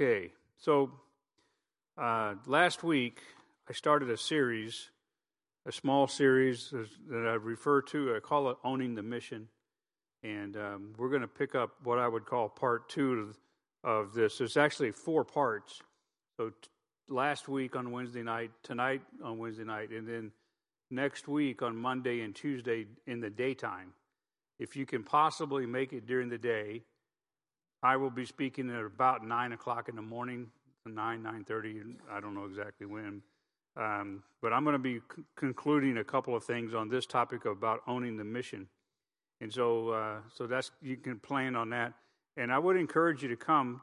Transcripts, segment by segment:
Okay, so uh, last week I started a series, a small series that I refer to, I call it Owning the Mission. And um, we're going to pick up what I would call part two of this. It's actually four parts. So t- last week on Wednesday night, tonight on Wednesday night, and then next week on Monday and Tuesday in the daytime. If you can possibly make it during the day, I will be speaking at about nine o'clock in the morning, nine nine thirty. I don't know exactly when, um, but I'm going to be c- concluding a couple of things on this topic about owning the mission, and so uh, so that's you can plan on that. And I would encourage you to come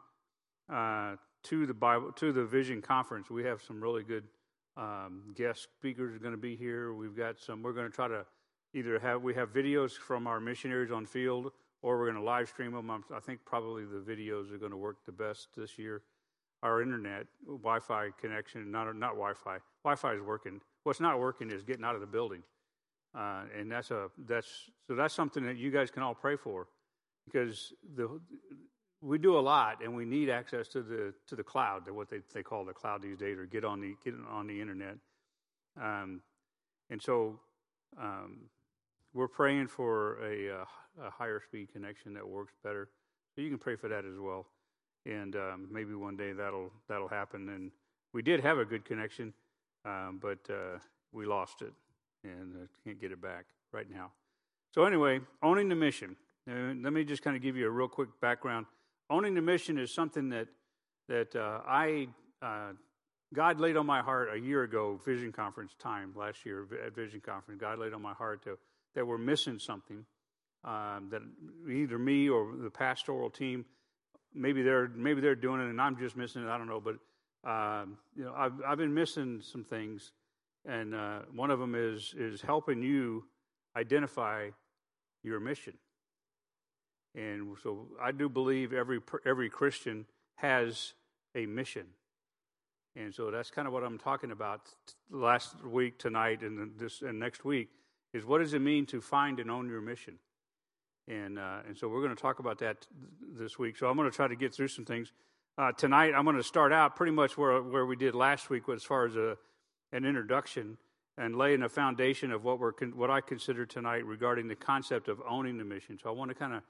uh, to the Bible to the Vision Conference. We have some really good um, guest speakers are going to be here. We've got some. We're going to try to either have we have videos from our missionaries on field or we're going to live stream them. I think probably the videos are going to work the best this year. Our internet Wi-Fi connection, not not Wi-Fi. Wi-Fi is working. What's not working is getting out of the building, uh, and that's a that's so that's something that you guys can all pray for, because the we do a lot and we need access to the to the cloud, to what they they call the cloud these days, or get on the get on the internet, um, and so. Um, we're praying for a, uh, a, higher speed connection that works better. You can pray for that as well, and um, maybe one day that'll that'll happen. And we did have a good connection, um, but uh, we lost it and uh, can't get it back right now. So anyway, owning the mission. Uh, let me just kind of give you a real quick background. Owning the mission is something that that uh, I uh, God laid on my heart a year ago, Vision Conference time last year at Vision Conference. God laid on my heart to that we're missing something. Um, that either me or the pastoral team, maybe they're maybe they're doing it and I'm just missing it. I don't know, but um, you know, I've I've been missing some things, and uh, one of them is is helping you identify your mission. And so I do believe every every Christian has a mission. And so that's kind of what I'm talking about last week, tonight, and this and next week is what does it mean to find and own your mission? And, uh, and so we're going to talk about that this week. So I'm going to try to get through some things. Uh, tonight, I'm going to start out pretty much where, where we did last week as far as a, an introduction and laying a foundation of what, we're con- what I consider tonight regarding the concept of owning the mission. So I want to kind of,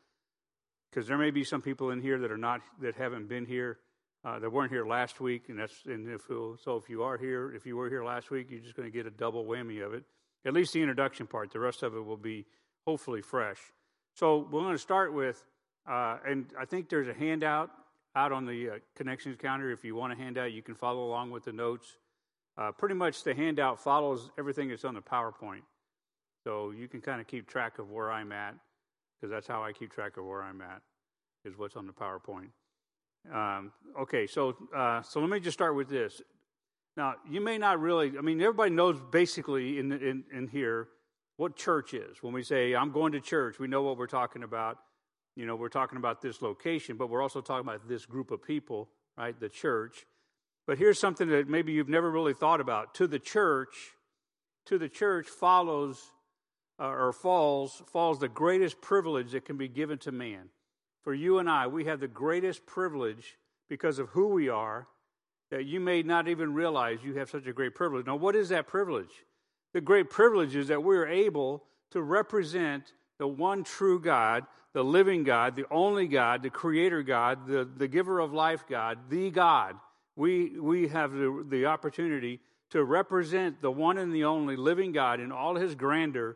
because there may be some people in here that are not, that haven't been here, uh, that weren't here last week. And that's, and if, so if you are here, if you were here last week, you're just going to get a double whammy of it at least the introduction part. The rest of it will be hopefully fresh. So we're going to start with, uh, and I think there's a handout out on the uh, connections counter. If you want a handout, you can follow along with the notes. Uh, pretty much the handout follows everything that's on the PowerPoint. So you can kind of keep track of where I'm at, because that's how I keep track of where I'm at, is what's on the PowerPoint. Um, okay, so uh, so let me just start with this. Now, you may not really, I mean, everybody knows basically in, in, in here what church is. When we say, I'm going to church, we know what we're talking about. You know, we're talking about this location, but we're also talking about this group of people, right? The church. But here's something that maybe you've never really thought about. To the church, to the church follows uh, or falls falls the greatest privilege that can be given to man. For you and I, we have the greatest privilege because of who we are that you may not even realize you have such a great privilege. Now, what is that privilege? The great privilege is that we're able to represent the one true God, the living God, the only God, the creator God, the, the giver of life God, the God. We, we have the, the opportunity to represent the one and the only living God in all his grandeur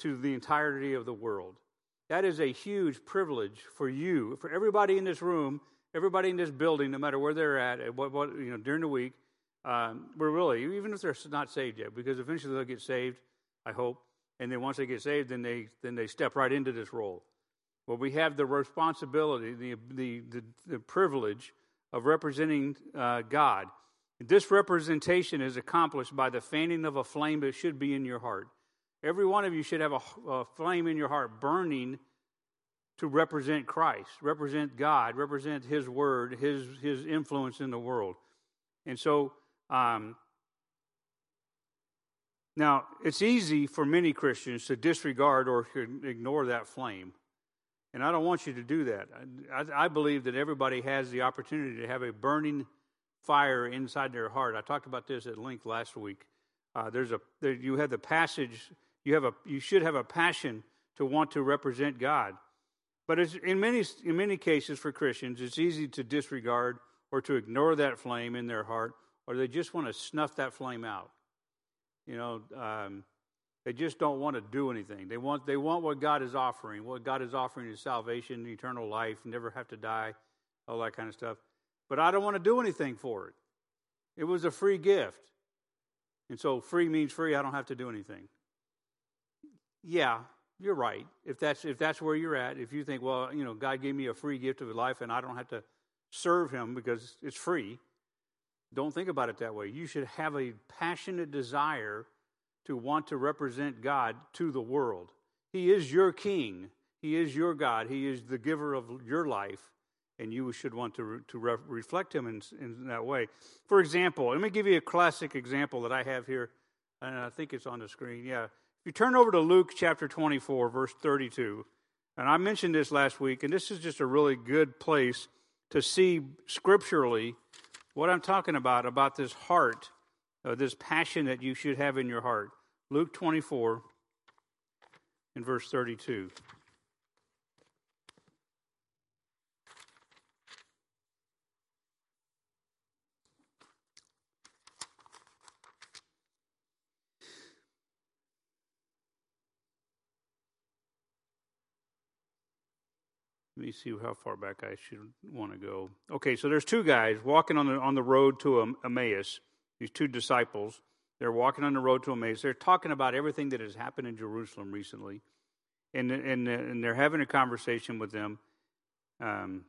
to the entirety of the world. That is a huge privilege for you, for everybody in this room everybody in this building, no matter where they're at, what, what you know, during the week, um, we're really, even if they're not saved yet, because eventually they'll get saved, I hope, and then once they get saved, then they then they step right into this role. Well, we have the responsibility, the the the, the privilege of representing uh, God. This representation is accomplished by the fanning of a flame that should be in your heart. Every one of you should have a, a flame in your heart burning to represent Christ, represent God, represent His Word, His, His influence in the world. And so, um, now it's easy for many Christians to disregard or ignore that flame. And I don't want you to do that. I, I, believe that everybody has the opportunity to have a burning fire inside their heart. I talked about this at length last week. Uh, there's a there, you have the passage. You have a you should have a passion to want to represent God. But in many in many cases for Christians, it's easy to disregard or to ignore that flame in their heart, or they just want to snuff that flame out. You know, um, they just don't want to do anything. They want, they want what God is offering. What God is offering is salvation, eternal life, never have to die, all that kind of stuff. But I don't want to do anything for it. It was a free gift. And so free means free, I don't have to do anything. Yeah, you're right. If that's if that's where you're at, if you think, well, you know, God gave me a free gift of life and I don't have to serve him because it's free, don't think about it that way. You should have a passionate desire to want to represent God to the world. He is your king. He is your God. He is the giver of your life, and you should want to, re- to re- reflect Him in, in that way. For example, let me give you a classic example that I have here, and I think it's on the screen. Yeah. If you turn over to Luke chapter 24, verse 32, and I mentioned this last week, and this is just a really good place to see scripturally what I'm talking about, about this heart uh, this passion that you should have in your heart. Luke 24 in verse 32. Let me see how far back I should want to go. Okay, so there's two guys walking on the on the road to Emmaus these two disciples. They're walking on the road to Emmaus. They're talking about everything that has happened in Jerusalem recently. And, and, and they're having a conversation with them. Um,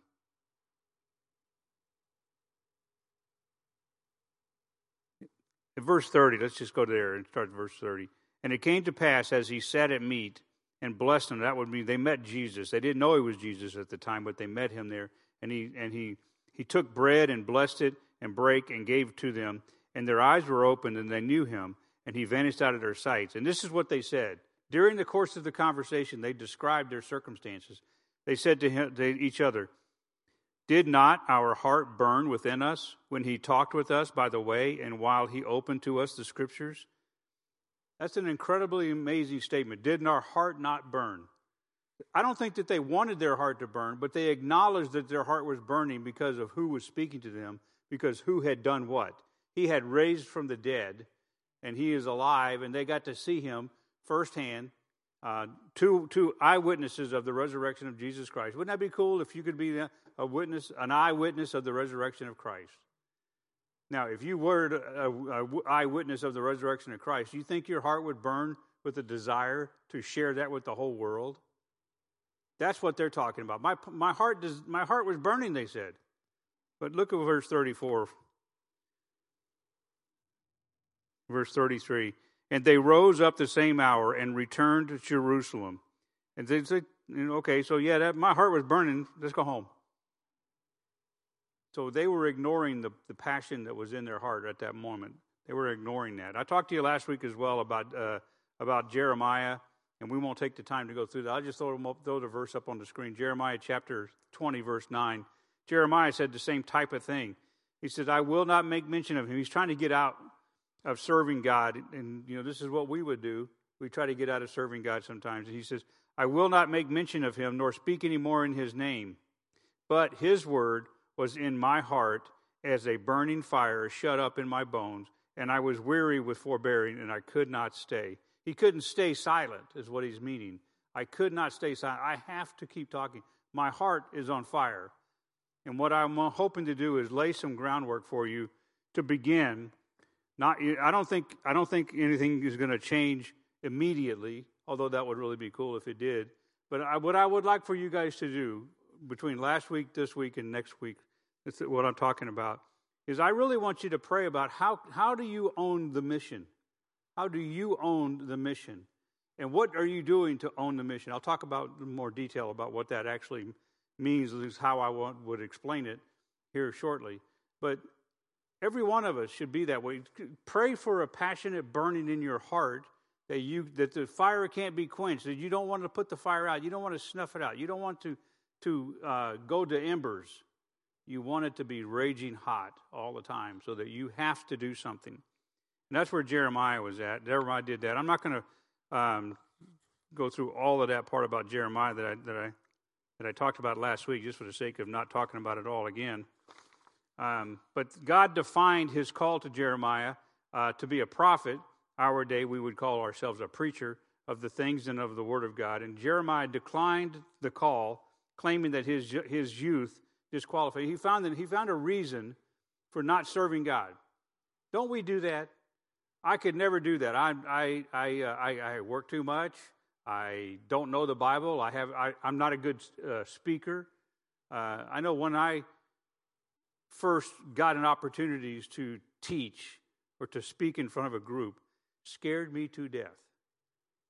verse 30, let's just go there and start verse 30. And it came to pass as he sat at meat and blessed them, that would mean they met Jesus. They didn't know he was Jesus at the time, but they met him there. And he, and he, he took bread and blessed it and brake and gave to them and their eyes were opened and they knew him, and he vanished out of their sights. And this is what they said. During the course of the conversation, they described their circumstances. They said to, him, to each other, Did not our heart burn within us when he talked with us by the way and while he opened to us the scriptures? That's an incredibly amazing statement. Didn't our heart not burn? I don't think that they wanted their heart to burn, but they acknowledged that their heart was burning because of who was speaking to them, because who had done what he had raised from the dead, and he is alive, and they got to see him firsthand. Uh, two, two eyewitnesses of the resurrection of Jesus Christ. Wouldn't that be cool if you could be a witness, an eyewitness of the resurrection of Christ? Now, if you were an uh, uh, eyewitness of the resurrection of Christ, you think your heart would burn with a desire to share that with the whole world? That's what they're talking about. My, my, heart does, my heart was burning, they said. But look at verse 34 verse 33. And they rose up the same hour and returned to Jerusalem. And they said, okay, so yeah, that, my heart was burning. Let's go home. So they were ignoring the, the passion that was in their heart at that moment. They were ignoring that. I talked to you last week as well about, uh, about Jeremiah, and we won't take the time to go through that. I'll just throw, throw the verse up on the screen. Jeremiah chapter 20, verse 9. Jeremiah said the same type of thing. He said, I will not make mention of him. He's trying to get out of serving God. And, you know, this is what we would do. We try to get out of serving God sometimes. And he says, I will not make mention of him, nor speak any more in his name. But his word was in my heart as a burning fire shut up in my bones, and I was weary with forbearing, and I could not stay. He couldn't stay silent, is what he's meaning. I could not stay silent. I have to keep talking. My heart is on fire. And what I'm hoping to do is lay some groundwork for you to begin not, I don't think I don't think anything is going to change immediately. Although that would really be cool if it did. But I, what I would like for you guys to do between last week, this week, and next week, that's what I'm talking about, is I really want you to pray about how how do you own the mission? How do you own the mission? And what are you doing to own the mission? I'll talk about more detail about what that actually means, is how I want, would explain it here shortly. But Every one of us should be that way. Pray for a passionate burning in your heart that you that the fire can't be quenched, that you don't want to put the fire out, you don't want to snuff it out, you don't want to to uh, go to embers. You want it to be raging hot all the time, so that you have to do something. And that's where Jeremiah was at. Jeremiah did that. I'm not going to um, go through all of that part about Jeremiah that I that I that I talked about last week, just for the sake of not talking about it all again. Um, but God defined His call to Jeremiah uh, to be a prophet. Our day, we would call ourselves a preacher of the things and of the Word of God. And Jeremiah declined the call, claiming that his his youth disqualified. He found that he found a reason for not serving God. Don't we do that? I could never do that. I I I uh, I, I work too much. I don't know the Bible. I have. I, am not a good uh, speaker. Uh, I know when I first got an opportunities to teach or to speak in front of a group, scared me to death.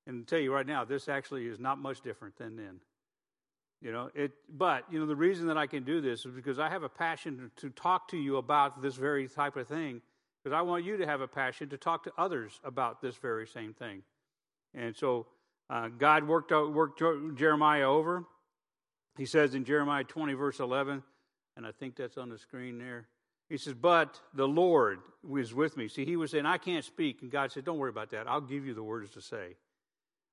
And I'll tell you right now, this actually is not much different than then. You know, it. But you know, the reason that I can do this is because I have a passion to, talk to you about this very type of thing. Because I want you to have a passion to talk to others about this very same thing. And so uh, God worked, out, worked Jeremiah over. He says in Jeremiah 20, verse 11, and I think that's on the screen there. He says, But the Lord was with me. See, he was saying, I can't speak. And God said, Don't worry about that. I'll give you the words to say.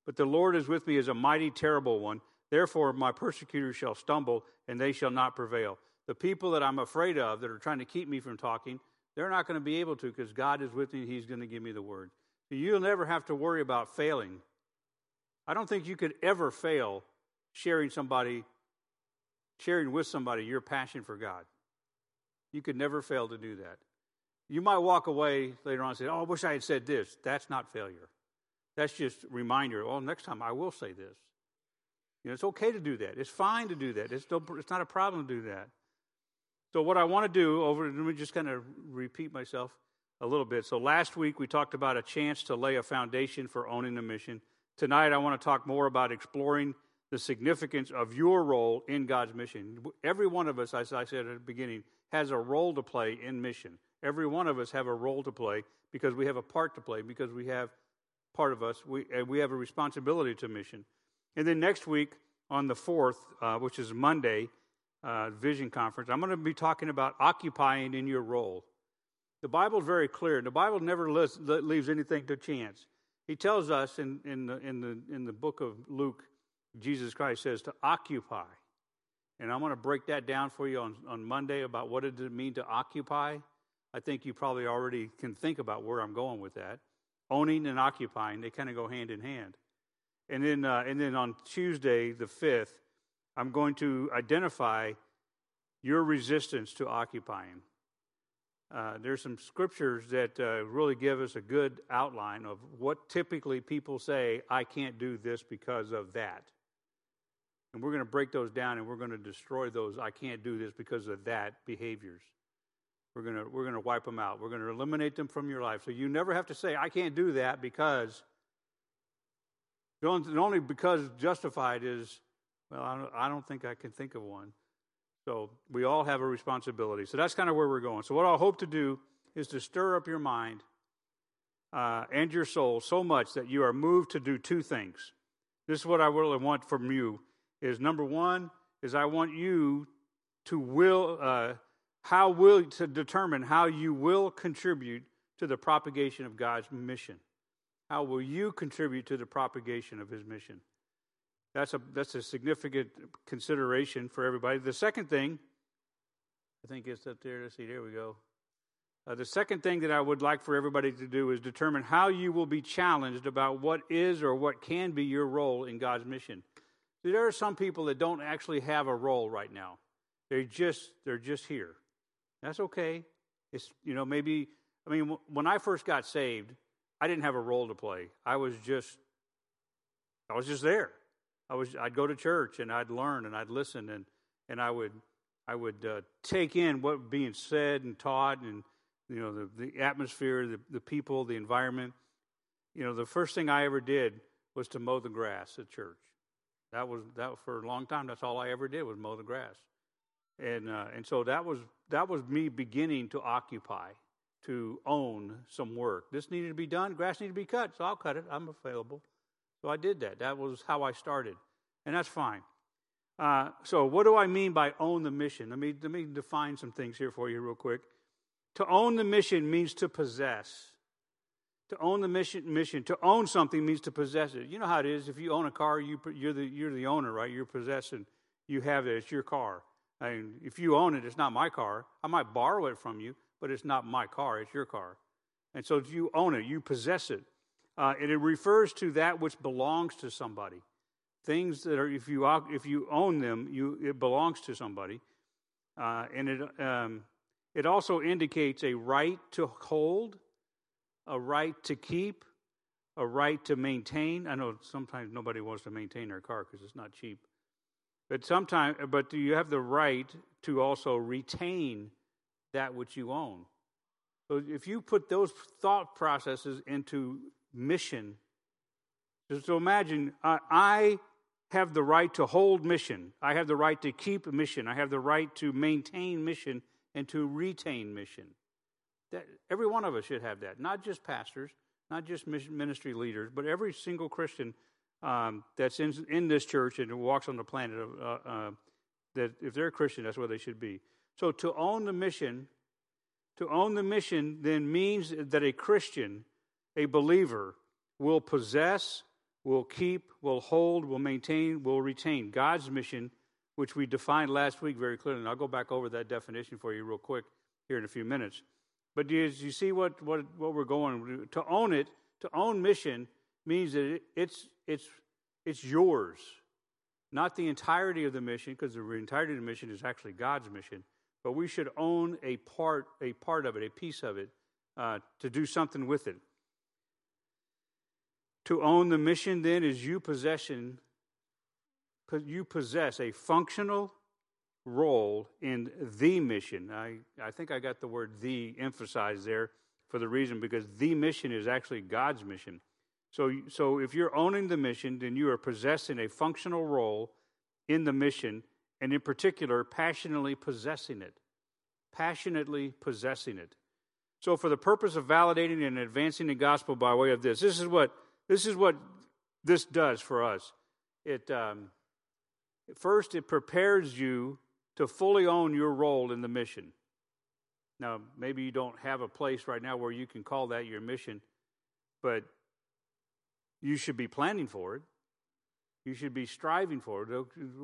But the Lord is with me as a mighty, terrible one. Therefore, my persecutors shall stumble, and they shall not prevail. The people that I'm afraid of that are trying to keep me from talking, they're not going to be able to because God is with me. He's going to give me the word. You'll never have to worry about failing I don't think you could ever fail sharing somebody, sharing with somebody your passion for God. You could never fail to do that. You might walk away later on and say, Oh, I wish I had said this. That's not failure. That's just reminder, well, next time I will say this. You know, it's okay to do that. It's fine to do that. It's, no, it's not a problem to do that. So, what I want to do over, let me just kind of repeat myself a little bit. So, last week we talked about a chance to lay a foundation for owning a mission. Tonight, I want to talk more about exploring the significance of your role in God's mission. Every one of us, as I said at the beginning, has a role to play in mission. Every one of us have a role to play because we have a part to play, because we have part of us, we, and we have a responsibility to mission. And then next week, on the 4th, uh, which is Monday, uh, Vision Conference, I'm going to be talking about occupying in your role. The Bible is very clear. The Bible never leaves anything to chance. He tells us in, in, the, in, the, in the book of Luke, Jesus Christ says to occupy. And I'm going to break that down for you on, on Monday about what does it mean to occupy. I think you probably already can think about where I'm going with that. Owning and occupying, they kind of go hand in hand. And then, uh, and then on Tuesday, the 5th, I'm going to identify your resistance to occupying. Uh, there's some scriptures that uh, really give us a good outline of what typically people say, I can't do this because of that. And we're going to break those down and we're going to destroy those, I can't do this because of that behaviors. We're going to, we're going to wipe them out. We're going to eliminate them from your life. So you never have to say, I can't do that because, only because justified is, well, I don't, I don't think I can think of one. So we all have a responsibility. So that's kind of where we're going. So what I hope to do is to stir up your mind uh, and your soul so much that you are moved to do two things. This is what I really want from you. Is number one is I want you to will uh, how will to determine how you will contribute to the propagation of God's mission. How will you contribute to the propagation of His mission? That's a, that's a significant consideration for everybody. The second thing, I think it's up there. Let's see, there we go. Uh, the second thing that I would like for everybody to do is determine how you will be challenged about what is or what can be your role in God's mission. There are some people that don't actually have a role right now. They're just they're just here. That's okay. It's you know maybe I mean when I first got saved, I didn't have a role to play. I was just I was just there. I was I'd go to church and I'd learn and I'd listen and and I would I would uh, take in what was being said and taught and you know the, the atmosphere, the, the people, the environment. You know, the first thing I ever did was to mow the grass at church. That was that for a long time. That's all I ever did was mow the grass, and uh, and so that was that was me beginning to occupy to own some work. This needed to be done, grass needed to be cut, so I'll cut it. I'm available. So I did that. That was how I started. And that's fine. Uh, so, what do I mean by own the mission? Let me, let me define some things here for you, real quick. To own the mission means to possess. To own the mission, mission, to own something means to possess it. You know how it is. If you own a car, you, you're, the, you're the owner, right? You're possessing. You have it. It's your car. I mean, if you own it, it's not my car. I might borrow it from you, but it's not my car. It's your car. And so you own it. You possess it. Uh, and it refers to that which belongs to somebody. Things that are, if you if you own them, you it belongs to somebody, uh, and it um, it also indicates a right to hold, a right to keep, a right to maintain. I know sometimes nobody wants to maintain their car because it's not cheap, but sometimes, but you have the right to also retain that which you own. So if you put those thought processes into mission, so imagine uh, I have the right to hold mission. I have the right to keep mission. I have the right to maintain mission and to retain mission. That, every one of us should have that, not just pastors, not just ministry leaders, but every single Christian um, that's in, in this church and walks on the planet. Uh, uh, that if they're a Christian, that's where they should be. So to own the mission, to own the mission then means that a Christian, a believer, will possess will keep, will hold, will maintain, will retain God's mission, which we defined last week very clearly. And I'll go back over that definition for you real quick here in a few minutes. But do you, see what, what, what we're going to own it? To own mission means that it, it's, it's, it's yours, not the entirety of the mission, because the entirety of the mission is actually God's mission. But we should own a part, a part of it, a piece of it, uh, to do something with it. To own the mission then is you possession you possess a functional role in the mission. I, I think I got the word the emphasized there for the reason because the mission is actually God's mission. So, so if you're owning the mission, then you are possessing a functional role in the mission, and in particular, passionately possessing it. Passionately possessing it. So, for the purpose of validating and advancing the gospel by way of this, this is what this is what this does for us. It um, first it prepares you to fully own your role in the mission. Now, maybe you don't have a place right now where you can call that your mission, but you should be planning for it. You should be striving for.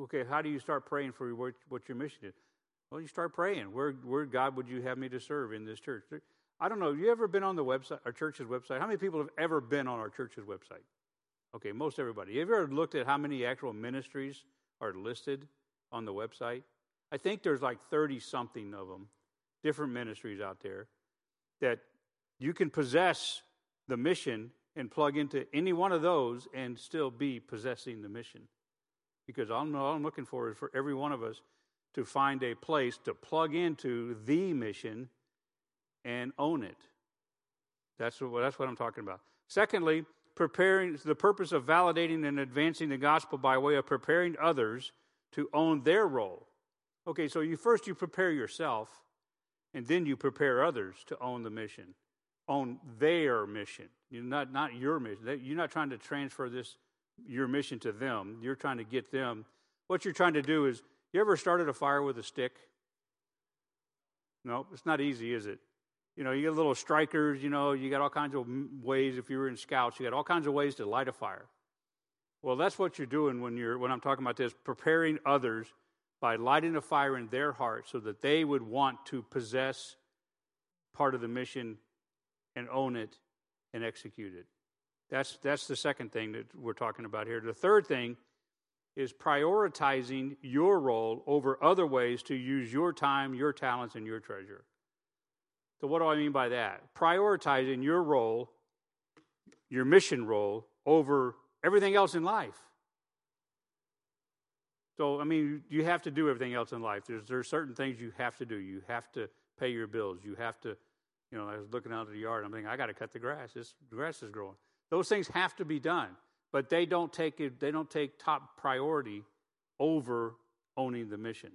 Okay, how do you start praying for what, what your mission is? Well, you start praying. Where, where God would you have me to serve in this church? I don't know. You ever been on the website, our church's website? How many people have ever been on our church's website? Okay, most everybody. Have you ever looked at how many actual ministries are listed on the website? I think there's like 30 something of them, different ministries out there that you can possess the mission and plug into any one of those and still be possessing the mission. Because all I'm looking for is for every one of us to find a place to plug into the mission and own it. That's what, that's what I'm talking about. Secondly, preparing the purpose of validating and advancing the gospel by way of preparing others to own their role. Okay, so you first you prepare yourself, and then you prepare others to own the mission, own their mission. You're not not your mission. You're not trying to transfer this your mission to them. You're trying to get them. What you're trying to do is, you ever started a fire with a stick? No, it's not easy, is it? You know, you get little strikers, you know, you got all kinds of ways. If you were in scouts, you got all kinds of ways to light a fire. Well, that's what you're doing when you're when I'm talking about this, preparing others by lighting a fire in their heart so that they would want to possess part of the mission and own it and execute it. That's that's the second thing that we're talking about here. The third thing is prioritizing your role over other ways to use your time, your talents, and your treasure. So, what do I mean by that? Prioritizing your role, your mission role, over everything else in life. So, I mean, you have to do everything else in life. There's, there's certain things you have to do. You have to pay your bills. You have to, you know, I was looking out of the yard. I'm thinking, I got to cut the grass. This grass is growing. Those things have to be done, but they don't take it. They don't take top priority over owning the mission.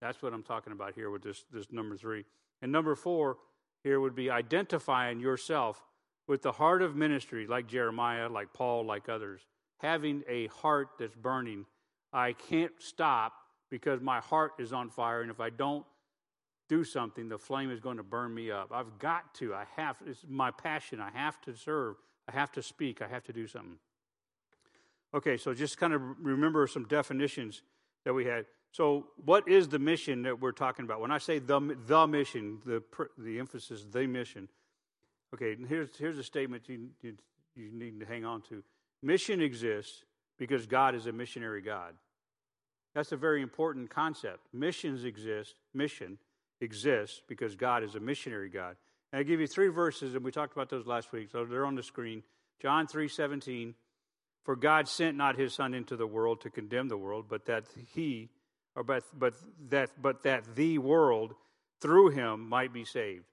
That's what I'm talking about here with this this number three. And number four, here would be identifying yourself with the heart of ministry, like Jeremiah, like Paul, like others, having a heart that's burning. I can't stop because my heart is on fire, and if I don't do something, the flame is going to burn me up. I've got to. I have. It's my passion. I have to serve. I have to speak. I have to do something. Okay, so just kind of remember some definitions that we had. So, what is the mission that we're talking about? When I say the the mission, the the emphasis, the mission. Okay, here's here's a statement you, you you need to hang on to. Mission exists because God is a missionary God. That's a very important concept. Missions exist. Mission exists because God is a missionary God. And I give you three verses, and we talked about those last week, so they're on the screen. John three seventeen. For God sent not his Son into the world to condemn the world, but that he, or but, but that but that the world through him might be saved.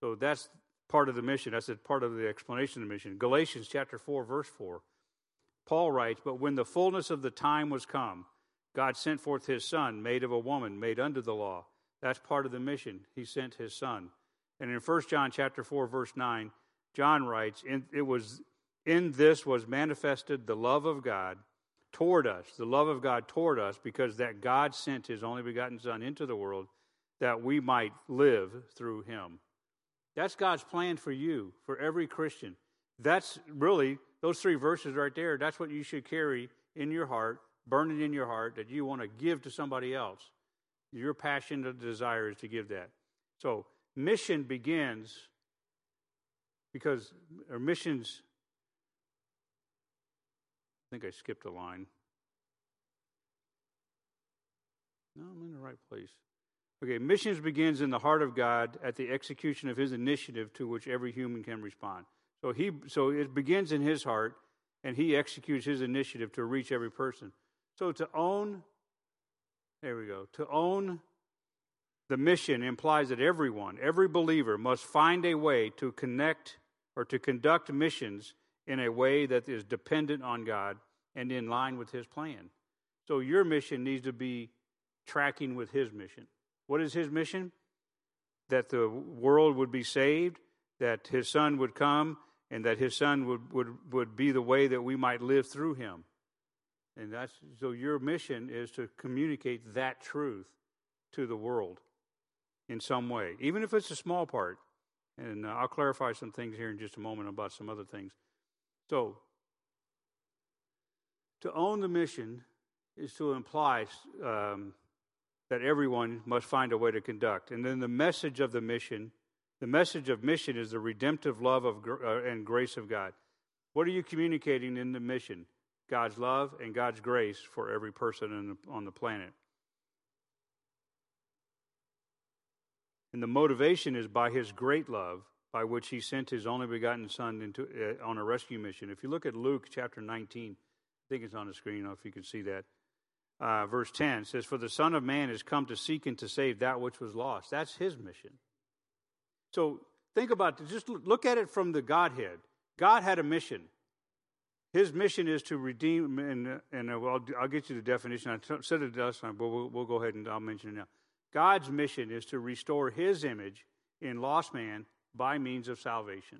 So that's part of the mission. That's part of the explanation of the mission. Galatians chapter four, verse four. Paul writes, But when the fullness of the time was come, God sent forth his son, made of a woman, made under the law. That's part of the mission. He sent his son. And in 1 John chapter 4, verse 9, John writes, It was in this was manifested the love of God toward us, the love of God toward us, because that God sent his only begotten Son into the world that we might live through him. That's God's plan for you, for every Christian. That's really, those three verses right there, that's what you should carry in your heart, burning in your heart, that you want to give to somebody else. Your passion and desire is to give that. So, mission begins because, or missions I think I skipped a line. No, I'm in the right place. Okay, missions begins in the heart of God at the execution of his initiative to which every human can respond. So he so it begins in his heart and he executes his initiative to reach every person. So to own there we go. To own the mission implies that everyone, every believer must find a way to connect or to conduct missions in a way that is dependent on God and in line with His plan. So your mission needs to be tracking with His mission. What is His mission? That the world would be saved, that His Son would come, and that His Son would, would, would be the way that we might live through Him. And that's so your mission is to communicate that truth to the world in some way, even if it's a small part. And uh, I'll clarify some things here in just a moment about some other things. So, to own the mission is to imply um, that everyone must find a way to conduct. And then the message of the mission, the message of mission is the redemptive love of uh, and grace of God. What are you communicating in the mission? God's love and God's grace for every person the, on the planet. And the motivation is by his great love by which he sent his only begotten Son into, uh, on a rescue mission. If you look at Luke chapter 19, I think it's on the screen, I don't know if you can see that. Uh, verse 10 says, For the Son of Man has come to seek and to save that which was lost. That's his mission. So think about it. Just look at it from the Godhead. God had a mission. His mission is to redeem, and, and uh, I'll, I'll get you the definition. I said it last time, but we'll, we'll go ahead and I'll mention it now. God's mission is to restore his image in lost man by means of salvation.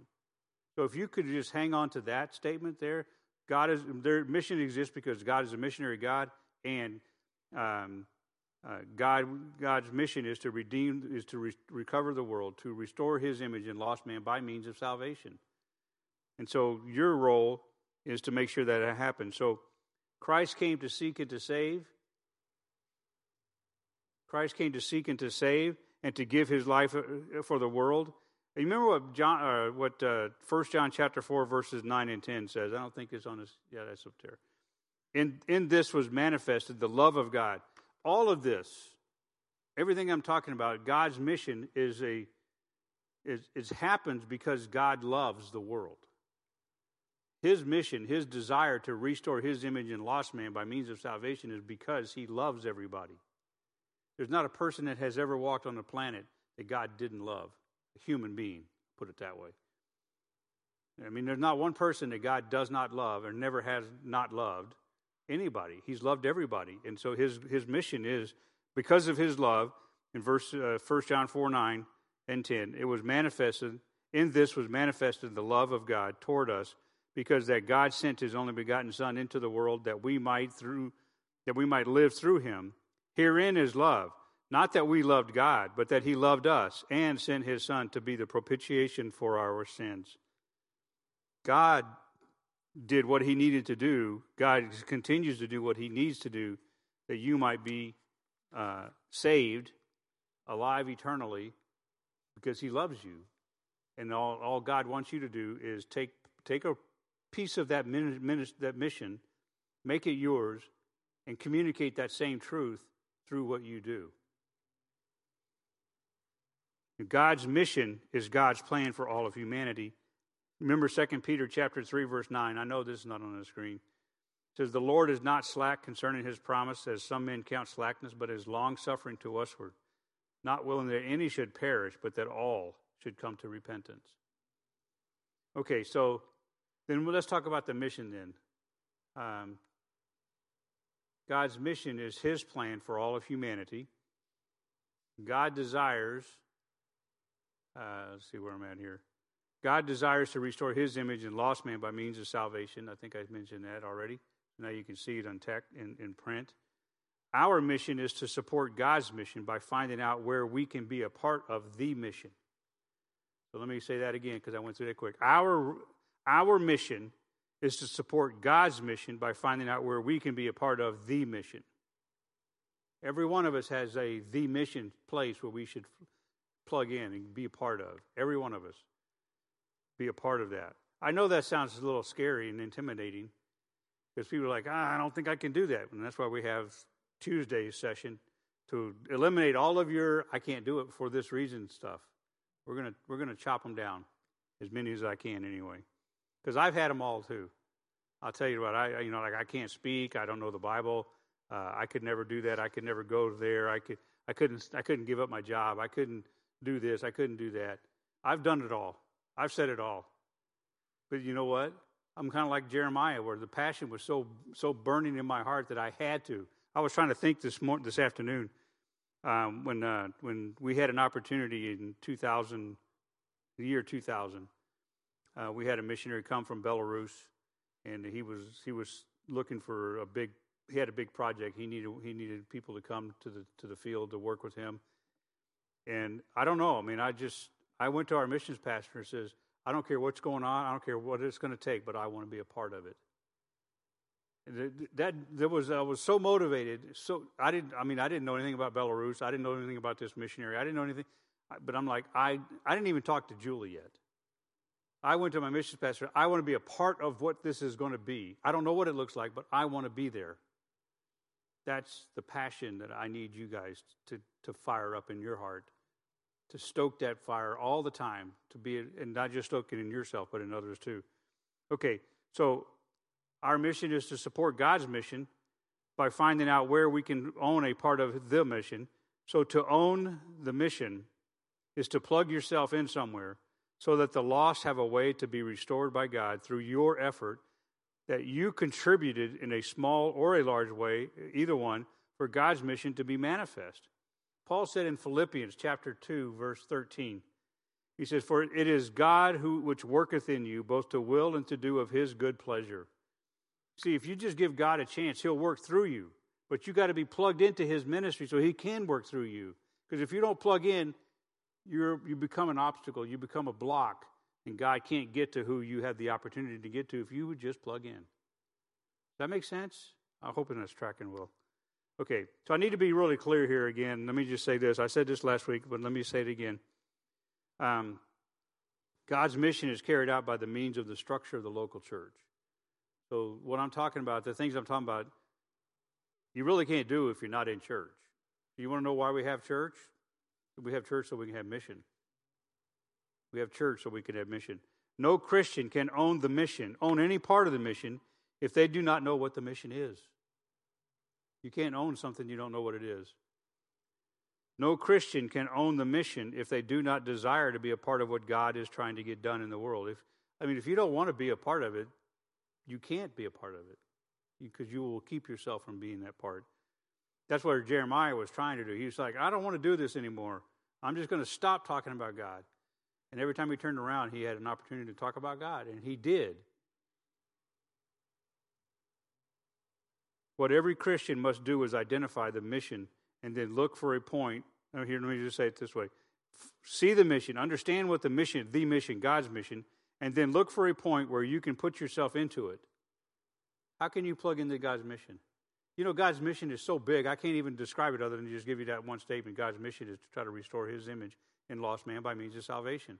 So if you could just hang on to that statement there, God is their mission exists because God is a missionary God, and um, uh, God God's mission is to redeem is to re- recover the world, to restore His image in lost man by means of salvation. And so your role is to make sure that it happens. So Christ came to seek and to save. Christ came to seek and to save and to give His life uh, for the world. You remember what John, uh, what uh, First John chapter four verses nine and ten says? I don't think it's on this. Yeah, that's up there. In in this was manifested the love of God. All of this, everything I'm talking about, God's mission is a is it happens because God loves the world. His mission, his desire to restore his image in lost man by means of salvation is because he loves everybody. There's not a person that has ever walked on the planet that God didn't love a human being, put it that way. I mean, there's not one person that God does not love or never has not loved anybody. He's loved everybody. And so his, his mission is because of his love, in verse uh, 1 John 4 9, and 10. It was manifested, in this was manifested the love of God toward us, because that God sent his only begotten Son into the world that we might through that we might live through him. Herein is love. Not that we loved God, but that he loved us and sent his Son to be the propitiation for our sins. God did what he needed to do. God continues to do what he needs to do that you might be uh, saved, alive eternally, because he loves you. And all, all God wants you to do is take, take a piece of that, that mission, make it yours, and communicate that same truth through what you do. God's mission is God's plan for all of humanity. Remember 2 Peter chapter 3 verse 9. I know this is not on the screen. It says the Lord is not slack concerning his promise as some men count slackness, but is long suffering to usward, not willing that any should perish, but that all should come to repentance. Okay, so then let's talk about the mission then. Um, God's mission is his plan for all of humanity. God desires uh, let's see where I'm at here. God desires to restore his image in lost man by means of salvation. I think I mentioned that already. Now you can see it on tech in, in print. Our mission is to support God's mission by finding out where we can be a part of the mission. So let me say that again because I went through that quick. Our, our mission is to support God's mission by finding out where we can be a part of the mission. Every one of us has a the mission place where we should plug in and be a part of. Every one of us be a part of that. I know that sounds a little scary and intimidating because people are like, ah, I don't think I can do that. And that's why we have Tuesday's session to eliminate all of your I can't do it for this reason stuff. We're gonna we're gonna chop them down as many as I can anyway, because I've had them all too. I'll tell you what I you know like I can't speak. I don't know the Bible. Uh, I could never do that. I could never go there. I could I couldn't I couldn't give up my job. I couldn't do this. I couldn't do that. I've done it all. I've said it all. But you know what? I'm kind of like Jeremiah, where the passion was so so burning in my heart that I had to. I was trying to think this morning, this afternoon, um, when uh, when we had an opportunity in 2000, the year 2000. Uh, we had a missionary come from Belarus, and he was he was looking for a big. He had a big project. He needed he needed people to come to the to the field to work with him. And I don't know. I mean, I just, I went to our missions pastor and says, I don't care what's going on. I don't care what it's going to take, but I want to be a part of it. And That, that was I was so motivated. So I didn't. I mean, I didn't know anything about Belarus. I didn't know anything about this missionary. I didn't know anything. But I'm like, I I didn't even talk to Julie yet. I went to my missions pastor. I want to be a part of what this is going to be. I don't know what it looks like, but I want to be there. That's the passion that I need you guys to, to fire up in your heart, to stoke that fire all the time, to be, and not just stoke it in yourself, but in others too. Okay, so our mission is to support God's mission by finding out where we can own a part of the mission. So to own the mission is to plug yourself in somewhere so that the lost have a way to be restored by God through your effort that you contributed in a small or a large way, either one, for God's mission to be manifest. Paul said in Philippians chapter 2 verse 13, he says, For it is God who which worketh in you both to will and to do of his good pleasure. See, if you just give God a chance, he'll work through you. But you got to be plugged into his ministry so he can work through you. Because if you don't plug in, you're, you become an obstacle, you become a block and God can't get to who you have the opportunity to get to if you would just plug in. That make sense? I'm hoping that's tracking well. Okay, so I need to be really clear here again. Let me just say this. I said this last week, but let me say it again. Um, God's mission is carried out by the means of the structure of the local church. So, what I'm talking about, the things I'm talking about, you really can't do if you're not in church. You want to know why we have church? We have church so we can have mission. We have church so we can have mission. No Christian can own the mission, own any part of the mission, if they do not know what the mission is. You can't own something you don't know what it is. No Christian can own the mission if they do not desire to be a part of what God is trying to get done in the world. If I mean, if you don't want to be a part of it, you can't be a part of it because you will keep yourself from being that part. That's what Jeremiah was trying to do. He was like, I don't want to do this anymore. I'm just going to stop talking about God. And every time he turned around, he had an opportunity to talk about God, and he did. What every Christian must do is identify the mission and then look for a point. Now, here, let me just say it this way see the mission, understand what the mission, the mission, God's mission, and then look for a point where you can put yourself into it. How can you plug into God's mission? You know, God's mission is so big, I can't even describe it other than just give you that one statement. God's mission is to try to restore his image in lost man by means of salvation.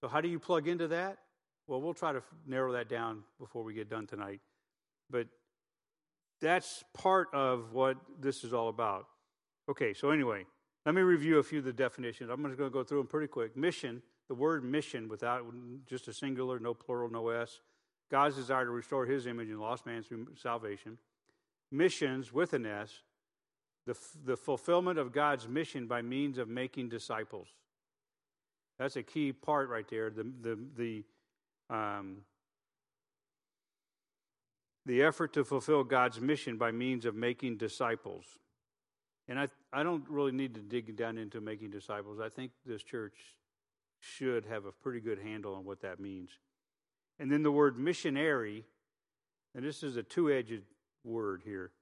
So, how do you plug into that? Well, we'll try to narrow that down before we get done tonight. But that's part of what this is all about. Okay, so anyway, let me review a few of the definitions. I'm just going to go through them pretty quick. Mission, the word mission without just a singular, no plural, no S. God's desire to restore his image in lost man through salvation. Missions with an S, the, the fulfillment of God's mission by means of making disciples. That's a key part right there. The, the, the, um, the effort to fulfill God's mission by means of making disciples. And I, I don't really need to dig down into making disciples. I think this church should have a pretty good handle on what that means. And then the word missionary, and this is a two edged word here.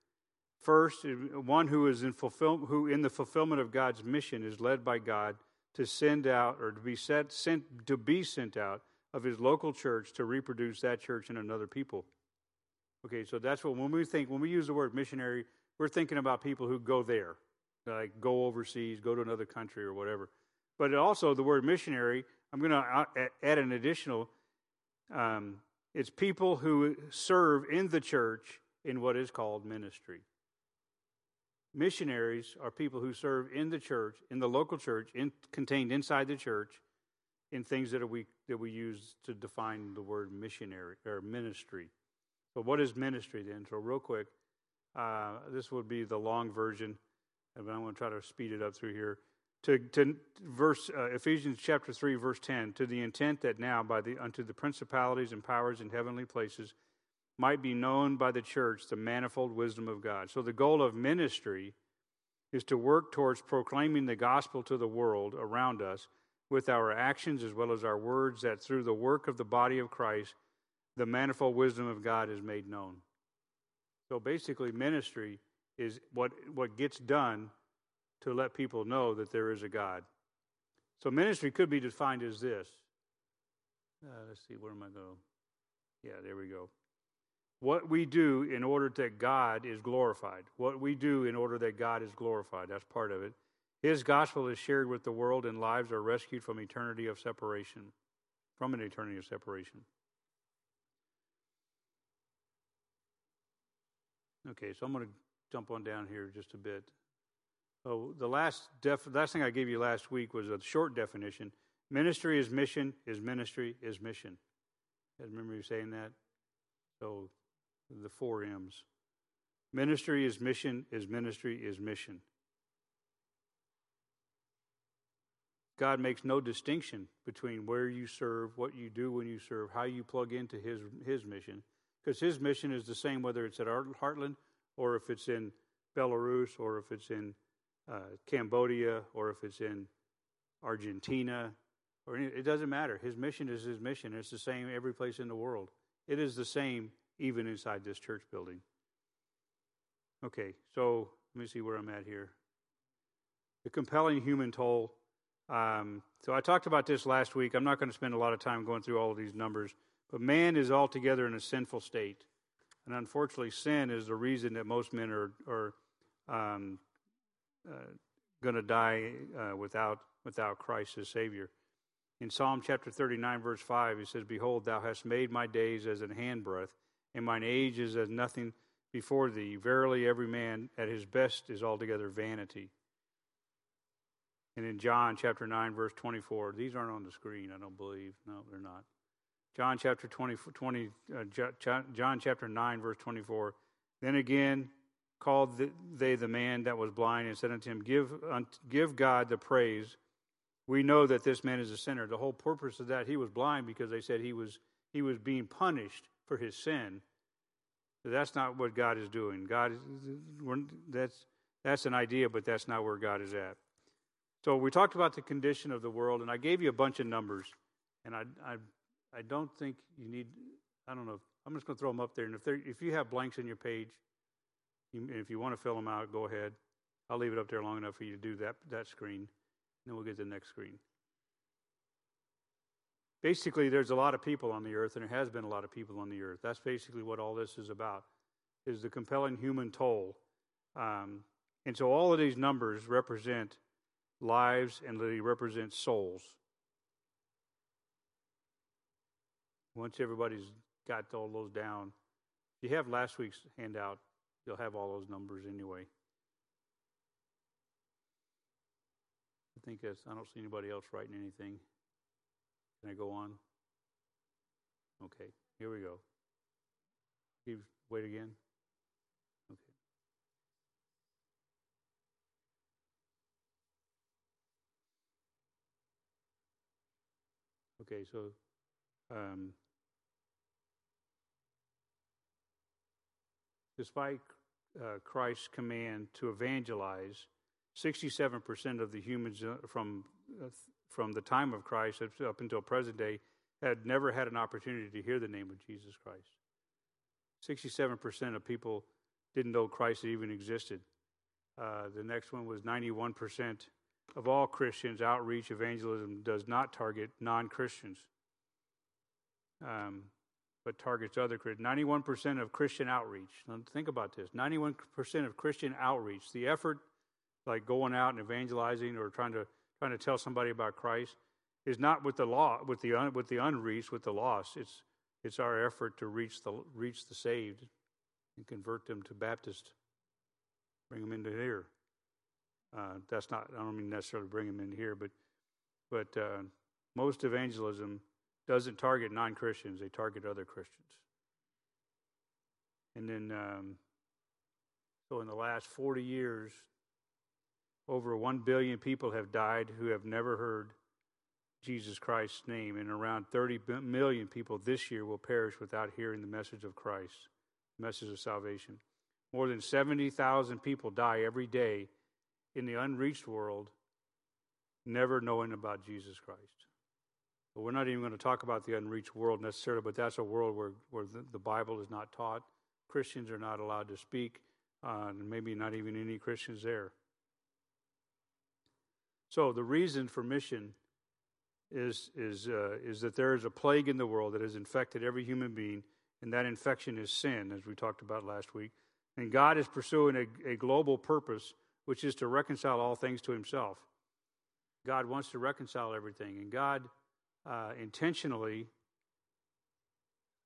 First, one who is in fulfill, who in the fulfillment of God's mission is led by God to send out or to be set, sent to be sent out of his local church to reproduce that church in another people. Okay, so that's what when we think when we use the word missionary, we're thinking about people who go there, like go overseas, go to another country or whatever. But also the word missionary, I'm going to add an additional. Um, it's people who serve in the church in what is called ministry. Missionaries are people who serve in the church, in the local church, in, contained inside the church, in things that we that we use to define the word missionary or ministry. But what is ministry then? So, real quick, uh, this would be the long version, but I'm going to try to speed it up through here. To, to verse uh, Ephesians chapter three, verse ten, to the intent that now by the unto the principalities and powers in heavenly places might be known by the church the manifold wisdom of God. So, the goal of ministry is to work towards proclaiming the gospel to the world around us with our actions as well as our words, that through the work of the body of Christ, the manifold wisdom of God is made known. So, basically, ministry is what, what gets done to let people know that there is a God. So, ministry could be defined as this. Uh, let's see, where am I going? Yeah, there we go what we do in order that God is glorified. What we do in order that God is glorified. That's part of it. His gospel is shared with the world, and lives are rescued from eternity of separation, from an eternity of separation. Okay, so I'm going to jump on down here just a bit. So the last def- last thing I gave you last week was a short definition. Ministry is mission. Is ministry is mission. I remember you saying that. So the four M's. Ministry is mission, is ministry is mission. God makes no distinction between where you serve, what you do when you serve, how you plug into His, his mission. Because His mission is the same whether it's at Heartland or if it's in Belarus or if it's in uh, Cambodia or if it's in Argentina. Or any, it doesn't matter. His mission is His mission. It's the same every place in the world. It is the same even inside this church building. Okay, so let me see where I'm at here. The compelling human toll. Um, so I talked about this last week. I'm not going to spend a lot of time going through all of these numbers, but man is altogether in a sinful state. And unfortunately, sin is the reason that most men are, are um, uh, going to die uh, without, without Christ as Savior. In Psalm chapter 39, verse 5, he says, Behold, thou hast made my days as an handbreadth and mine age is as nothing before thee. Verily, every man at his best is altogether vanity. And in John chapter 9, verse 24, these aren't on the screen, I don't believe. No, they're not. John chapter 20, 20 uh, John chapter 9, verse 24. Then again called they the man that was blind and said unto him, Give, give God the praise. We know that this man is a sinner. The whole purpose of that, he was blind because they said he was, he was being punished for his sin. That's not what God is doing. God is that's that's an idea, but that's not where God is at. So we talked about the condition of the world, and I gave you a bunch of numbers, and I, I, I don't think you need. I don't know. I'm just going to throw them up there, and if if you have blanks in your page, you, if you want to fill them out, go ahead. I'll leave it up there long enough for you to do that that screen, and then we'll get to the next screen. Basically, there's a lot of people on the earth, and there has been a lot of people on the earth. That's basically what all this is about: is the compelling human toll. Um, and so, all of these numbers represent lives, and they represent souls. Once everybody's got all those down, you have last week's handout. You'll have all those numbers anyway. I think that's, I don't see anybody else writing anything. Can I go on? Okay, here we go. You wait again. Okay. Okay, so um, despite uh, Christ's command to evangelize, 67% of the humans uh, from, uh, from the time of Christ up until present day had never had an opportunity to hear the name of Jesus Christ. 67% of people didn't know Christ even existed. Uh, the next one was 91% of all Christians. Outreach evangelism does not target non Christians, um, but targets other Christians. 91% of Christian outreach. Now, think about this 91% of Christian outreach, the effort like going out and evangelizing or trying to trying to tell somebody about Christ is not with the law with the un, with the unreached with the lost. It's it's our effort to reach the reach the saved and convert them to Baptist, bring them into here. Uh, that's not I don't mean necessarily bring them in here, but but uh, most evangelism doesn't target non Christians; they target other Christians. And then, um, so in the last 40 years, over 1 billion people have died who have never heard Jesus Christ's name, and around 30 million people this year will perish without hearing the message of Christ, the message of salvation. More than 70,000 people die every day in the unreached world, never knowing about Jesus Christ. But we're not even going to talk about the unreached world necessarily, but that's a world where, where the, Bible is not taught. Christians are not allowed to speak, uh, and maybe not even any Christians there. So the reason for mission is is uh, is that there is a plague in the world that has infected every human being, and that infection is sin, as we talked about last week. And God is pursuing a, a global purpose, which is to reconcile all things to Himself. God wants to reconcile everything, and God uh, intentionally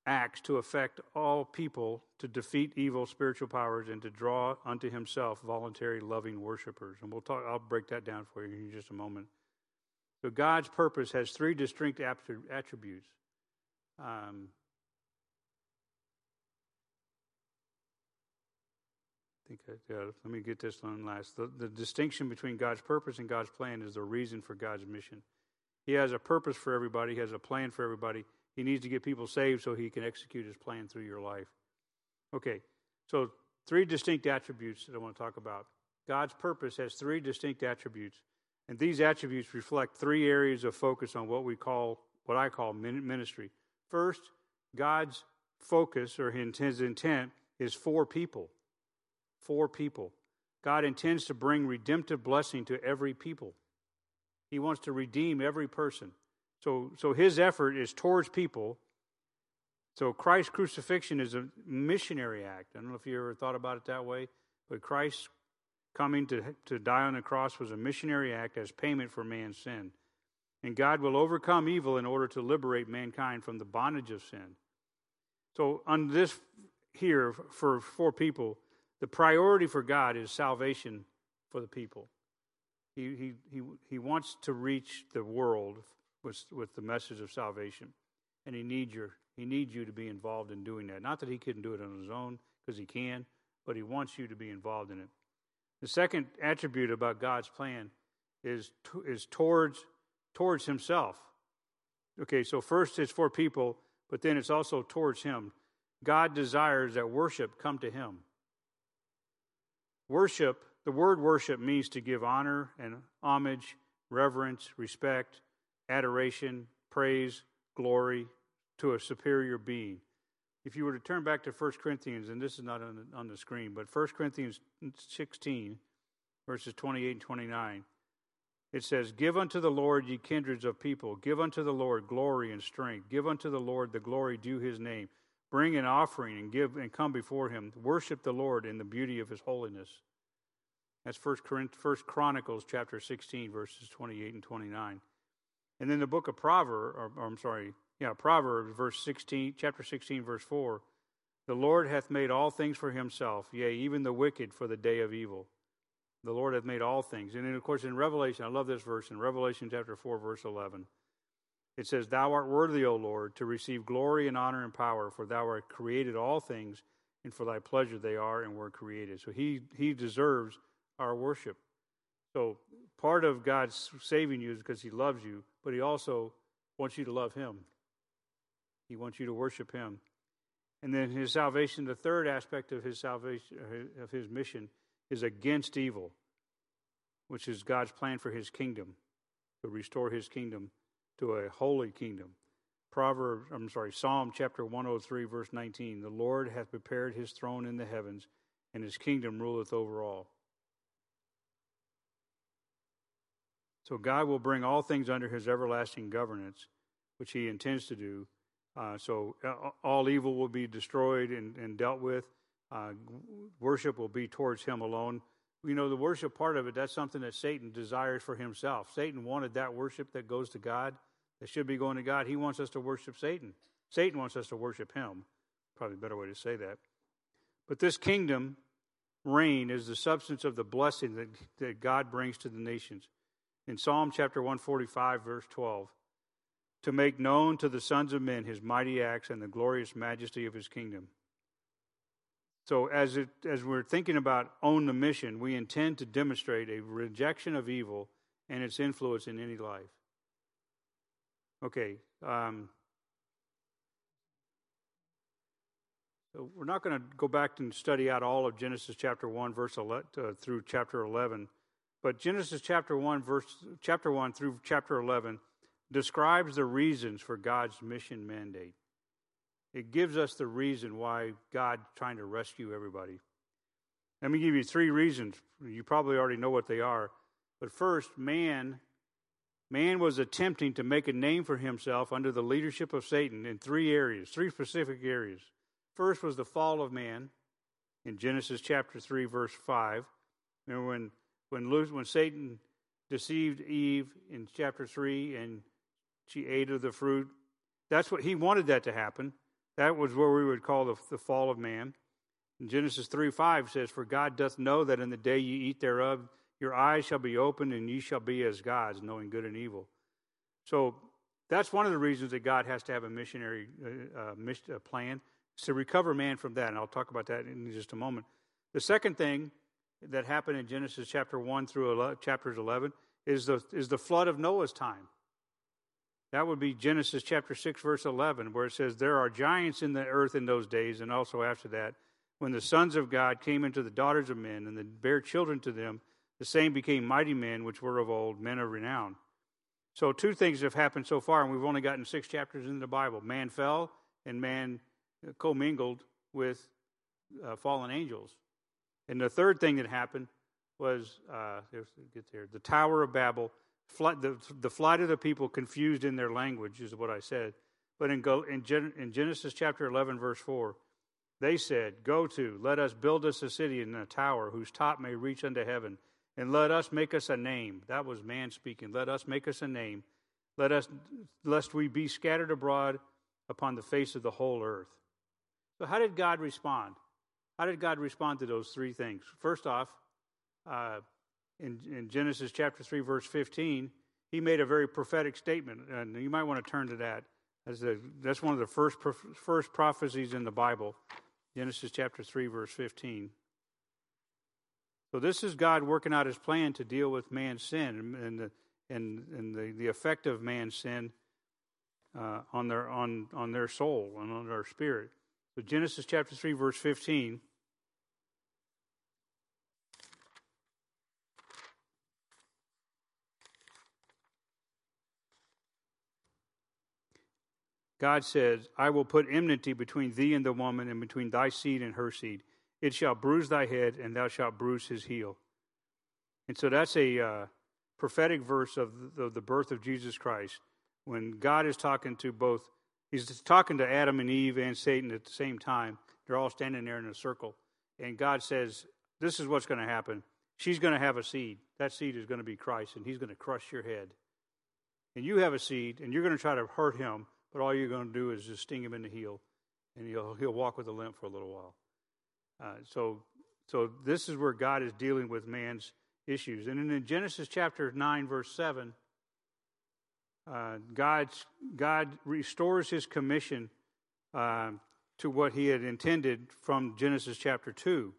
acts to affect all people to defeat evil spiritual powers and to draw unto himself voluntary loving worshipers and we'll talk i'll break that down for you in just a moment so god's purpose has three distinct attributes um, I think I, let me get this one last. The, the distinction between God's purpose and God's plan is the reason for God's mission. He has a purpose for everybody. He has a plan for everybody. He needs to get people saved so he can execute his plan through your life. Okay, so three distinct attributes that I want to talk about. God's purpose has three distinct attributes, and these attributes reflect three areas of focus on what we call, what I call ministry. First, God's focus or his intent is for people. For people. God intends to bring redemptive blessing to every people. He wants to redeem every person. So, so his effort is towards people. So Christ's crucifixion is a missionary act. I don't know if you ever thought about it that way, but Christ coming to, to die on the cross was a missionary act as payment for man's sin. And God will overcome evil in order to liberate mankind from the bondage of sin. So, on this here, for, for people, the priority for God is salvation for the people. He, he, he, he wants to reach the world with, with the message of salvation. And he needs, your, he needs you to be involved in doing that. Not that he couldn't do it on his own, because he can, but he wants you to be involved in it. The second attribute about God's plan is, is towards, towards himself. Okay, so first it's for people, but then it's also towards him. God desires that worship come to him. Worship, the word worship means to give honor and homage reverence, respect, adoration, praise, glory to a superior being. If you were to turn back to 1 Corinthians, and this is not on the, on the screen, but 1 Corinthians 16, verses 28 and 29, it says, Give unto the Lord, ye kindreds of people, give unto the Lord glory and strength, give unto the Lord the glory due his name. Bring an offering and give and come before him. Worship the Lord in the beauty of his holiness. That's First, First Chronicles chapter 16, verses 28 and 29. And then the book of Proverbs, or, or I'm sorry, yeah, Proverbs, verse 16, chapter 16, verse 4. The Lord hath made all things for himself, yea, even the wicked for the day of evil. The Lord hath made all things. And then, of course, in Revelation, I love this verse, in Revelation chapter 4, verse 11, it says, Thou art worthy, O Lord, to receive glory and honor and power, for thou art created all things, and for thy pleasure they are and were created. So he, he deserves our worship. So part of God's saving you is because he loves you, but he also wants you to love him. He wants you to worship him. And then his salvation, the third aspect of his salvation, of his mission, is against evil, which is God's plan for his kingdom, to restore his kingdom to a holy kingdom. Proverbs, I'm sorry, Psalm chapter 103, verse 19 The Lord hath prepared his throne in the heavens, and his kingdom ruleth over all. So God will bring all things under his everlasting governance, which he intends to do. Uh, so uh, all evil will be destroyed and, and dealt with. Uh, worship will be towards him alone. You know, the worship part of it, that's something that Satan desires for himself. Satan wanted that worship that goes to God, that should be going to God. He wants us to worship Satan. Satan wants us to worship him. Probably a better way to say that. But this kingdom reign is the substance of the blessing that, that God brings to the nations. In Psalm chapter 145, verse 12, to make known to the sons of men his mighty acts and the glorious majesty of his kingdom. So, as, it, as we're thinking about own the mission, we intend to demonstrate a rejection of evil and its influence in any life. Okay. Um, so we're not going to go back and study out all of Genesis chapter 1, verse 11, uh, through chapter 11. But Genesis chapter 1, verse, chapter 1 through chapter 11 describes the reasons for God's mission mandate. It gives us the reason why God's trying to rescue everybody. Let me give you three reasons. You probably already know what they are. But first, man man was attempting to make a name for himself under the leadership of Satan in three areas, three specific areas. First was the fall of man in Genesis chapter 3 verse 5. Remember when when when Satan deceived Eve in chapter 3 and she ate of the fruit. That's what he wanted that to happen. That was what we would call the, the fall of man. In Genesis 3 5 says, For God doth know that in the day ye eat thereof, your eyes shall be opened, and ye shall be as gods, knowing good and evil. So that's one of the reasons that God has to have a missionary uh, uh, plan, is to recover man from that. And I'll talk about that in just a moment. The second thing that happened in Genesis chapter 1 through 11, chapters 11 is the, is the flood of Noah's time. That would be Genesis chapter 6, verse 11, where it says, There are giants in the earth in those days, and also after that, when the sons of God came into the daughters of men, and then bare children to them, the same became mighty men which were of old, men of renown. So, two things have happened so far, and we've only gotten six chapters in the Bible. Man fell, and man commingled with uh, fallen angels. And the third thing that happened was, uh, get there, the Tower of Babel the, the flight of the people confused in their language, is what I said. But in, in, Gen, in Genesis chapter 11, verse 4, they said, Go to, let us build us a city and a tower whose top may reach unto heaven, and let us make us a name. That was man speaking. Let us make us a name, let us, lest we be scattered abroad upon the face of the whole earth. So, how did God respond? How did God respond to those three things? First off, uh, in, in Genesis chapter 3, verse 15, he made a very prophetic statement, and you might want to turn to that. As the, that's one of the first, first prophecies in the Bible, Genesis chapter 3, verse 15. So this is God working out his plan to deal with man's sin and the, and, and the, the effect of man's sin uh, on, their, on, on their soul and on their spirit. So Genesis chapter 3, verse 15. God says, I will put enmity between thee and the woman, and between thy seed and her seed. It shall bruise thy head, and thou shalt bruise his heel. And so that's a uh, prophetic verse of the, of the birth of Jesus Christ when God is talking to both, he's talking to Adam and Eve and Satan at the same time. They're all standing there in a circle. And God says, This is what's going to happen. She's going to have a seed. That seed is going to be Christ, and he's going to crush your head. And you have a seed, and you're going to try to hurt him, but all you're going to do is just sting him in the heel, and he'll, he'll walk with a limp for a little while. Uh, so, so this is where God is dealing with man's issues. And in Genesis chapter 9, verse 7, uh, God's, God restores his commission uh, to what he had intended from Genesis chapter 2.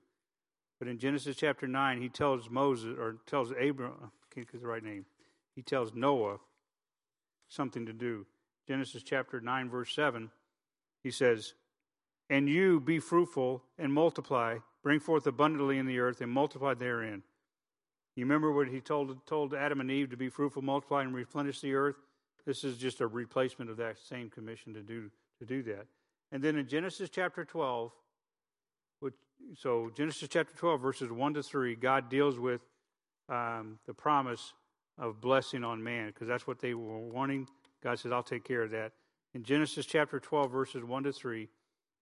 But in Genesis chapter 9, he tells Moses, or tells Abram, I can't get the right name, he tells Noah something to do. Genesis chapter 9, verse 7, he says, And you be fruitful and multiply, bring forth abundantly in the earth, and multiply therein. You remember what he told, told Adam and Eve to be fruitful, multiply, and replenish the earth? This is just a replacement of that same commission to do, to do that. And then in Genesis chapter 12, which, so Genesis chapter 12, verses 1 to 3, God deals with um, the promise of blessing on man because that's what they were wanting. God says, I'll take care of that. In Genesis chapter 12, verses 1 to 3,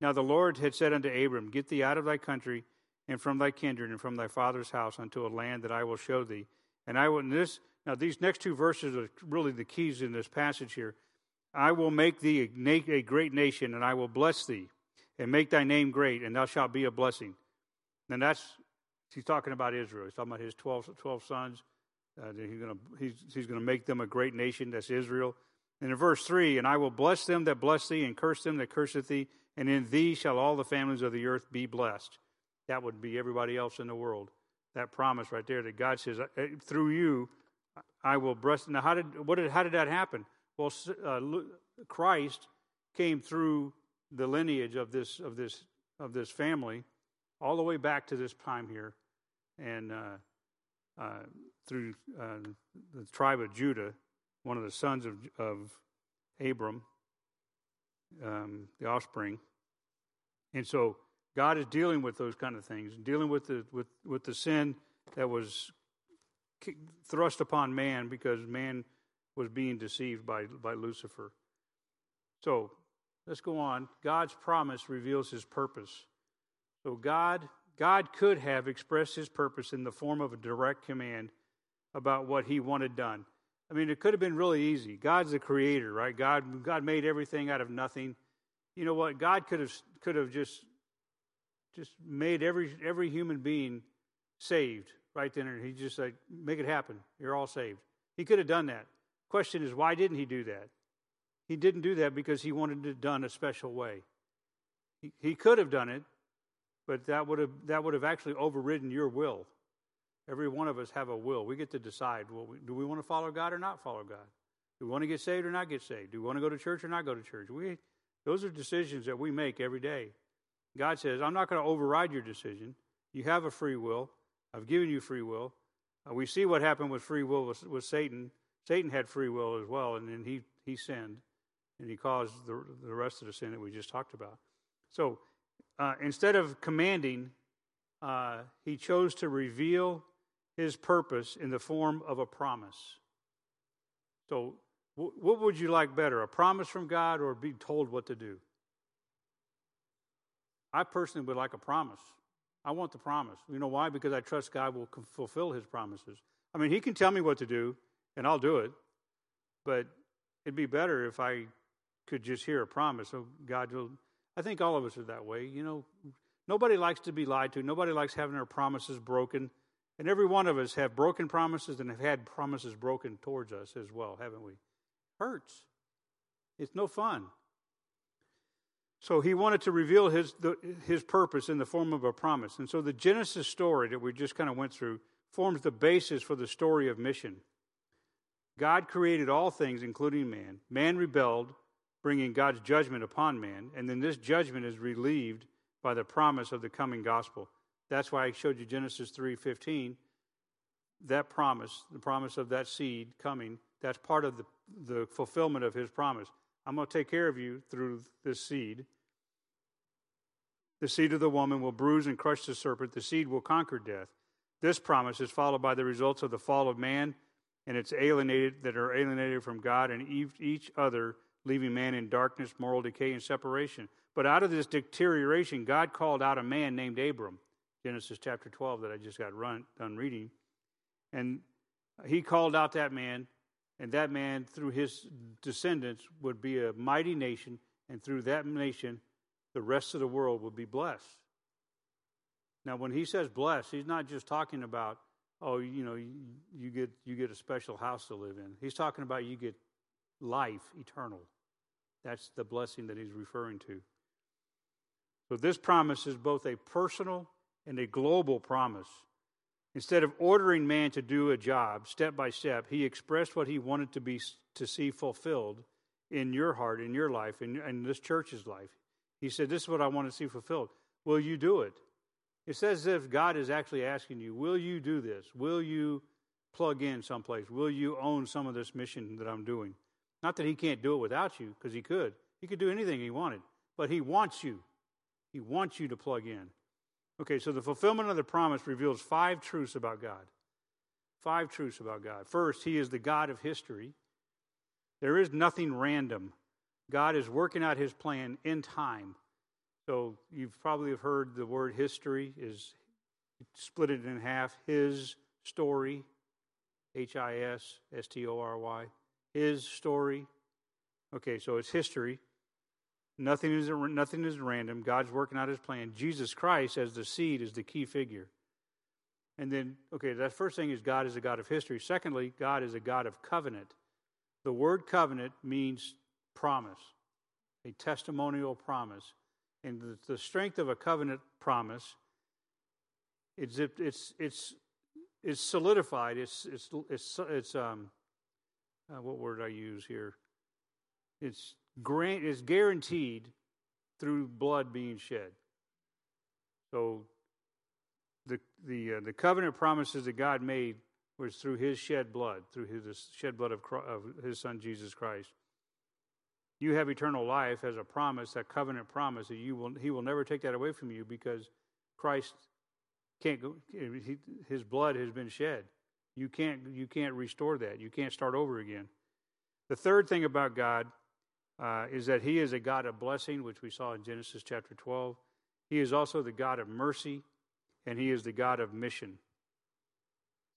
now the Lord had said unto Abram, Get thee out of thy country and from thy kindred and from thy father's house unto a land that I will show thee. And I will, this, now these next two verses are really the keys in this passage here. I will make thee a great nation, and I will bless thee, and make thy name great, and thou shalt be a blessing. And that's, he's talking about Israel. He's talking about his 12, 12 sons. Uh, he's going he's, he's to make them a great nation. That's Israel. And in verse 3, and I will bless them that bless thee, and curse them that curseth thee, and in thee shall all the families of the earth be blessed that would be everybody else in the world. That promise right there that God says, through you, I will bless. Now, how did, what did, how did that happen? Well, uh, Christ came through the lineage of this, of, this, of this family all the way back to this time here. And uh, uh, through uh, the tribe of Judah, one of the sons of, of Abram, um, the offspring. And so God is dealing with those kind of things, dealing with the with with the sin that was thrust upon man because man was being deceived by by Lucifer. So let's go on. God's promise reveals His purpose. So God God could have expressed His purpose in the form of a direct command about what He wanted done. I mean, it could have been really easy. God's the creator, right? God God made everything out of nothing. You know what? God could have could have just just made every every human being saved right then and he just said make it happen you're all saved he could have done that question is why didn't he do that he didn't do that because he wanted it done a special way he, he could have done it but that would have that would have actually overridden your will every one of us have a will we get to decide well, do we want to follow god or not follow god do we want to get saved or not get saved do we want to go to church or not go to church we those are decisions that we make every day God says, I'm not going to override your decision. You have a free will. I've given you free will. Uh, we see what happened with free will with, with, Satan. Satan had free will as well, and then he, he sinned, and he caused the, the rest of the sin that we just talked about. So uh, instead of commanding, uh, he chose to reveal his purpose in the form of a promise. So, what would you like better, a promise from God or be told what to do? I personally would like a promise. I want the promise. You know why? Because I trust God will fulfill his promises. I mean, he can tell me what to do, and I'll do it. But it'd be better if I could just hear a promise. So God will. I think all of us are that way. You know, nobody likes to be lied to. Nobody likes having their promises broken. And every one of us have broken promises and have had promises broken towards us as well, haven't we? Hurts. It's no fun. So he wanted to reveal his, the, his purpose in the form of a promise. And so the Genesis story that we just kind of went through forms the basis for the story of mission. God created all things, including man. Man rebelled, bringing God's judgment upon man. And then this judgment is relieved by the promise of the coming gospel. That's why I showed you Genesis 3.15. That promise, the promise of that seed coming, that's part of the, the fulfillment of his promise. I'm going to take care of you through this seed. The seed of the woman will bruise and crush the serpent. The seed will conquer death. This promise is followed by the results of the fall of man and its alienated that are alienated from God and each other, leaving man in darkness, moral decay, and separation. But out of this deterioration, God called out a man named Abram. Genesis chapter 12 that I just got run, done reading. And he called out that man, and that man, through his descendants, would be a mighty nation, and through that nation, the rest of the world would be blessed. Now, when he says blessed, he's not just talking about, oh, you know, you, you get you get a special house to live in. He's talking about you get life eternal. That's the blessing that he's referring to. So this promise is both a personal and a global promise. Instead of ordering man to do a job step by step, he expressed what he wanted to be to see fulfilled in your heart, in your life, in, in this church's life. He said, This is what I want to see fulfilled. Will you do it? It says as if God is actually asking you, Will you do this? Will you plug in someplace? Will you own some of this mission that I'm doing? Not that He can't do it without you, because He could. He could do anything He wanted, but He wants you. He wants you to plug in. Okay, so the fulfillment of the promise reveals five truths about God. Five truths about God. First, He is the God of history. There is nothing random. God is working out His plan in time. So you've probably have heard the word history is split it in half. His story, H I S S T O R Y. His story. Okay, so it's history. Nothing is, nothing is random. God's working out his plan. Jesus Christ, as the seed, is the key figure. And then, okay, that first thing is God is a God of history. Secondly, God is a God of covenant. The word covenant means promise, a testimonial promise. And the, the strength of a covenant promise, it's, it's, it's, it's solidified. It's, it's, it's, it's um, uh, what word I use here? It's grant is guaranteed through blood being shed. So the the uh, the covenant promises that God made was through His shed blood, through His shed blood of, of His Son Jesus Christ. You have eternal life as a promise, that covenant promise that you will He will never take that away from you because Christ can't go. He, his blood has been shed. You can't you can't restore that. You can't start over again. The third thing about God uh, is that He is a God of blessing, which we saw in Genesis chapter 12. He is also the God of mercy, and He is the God of mission.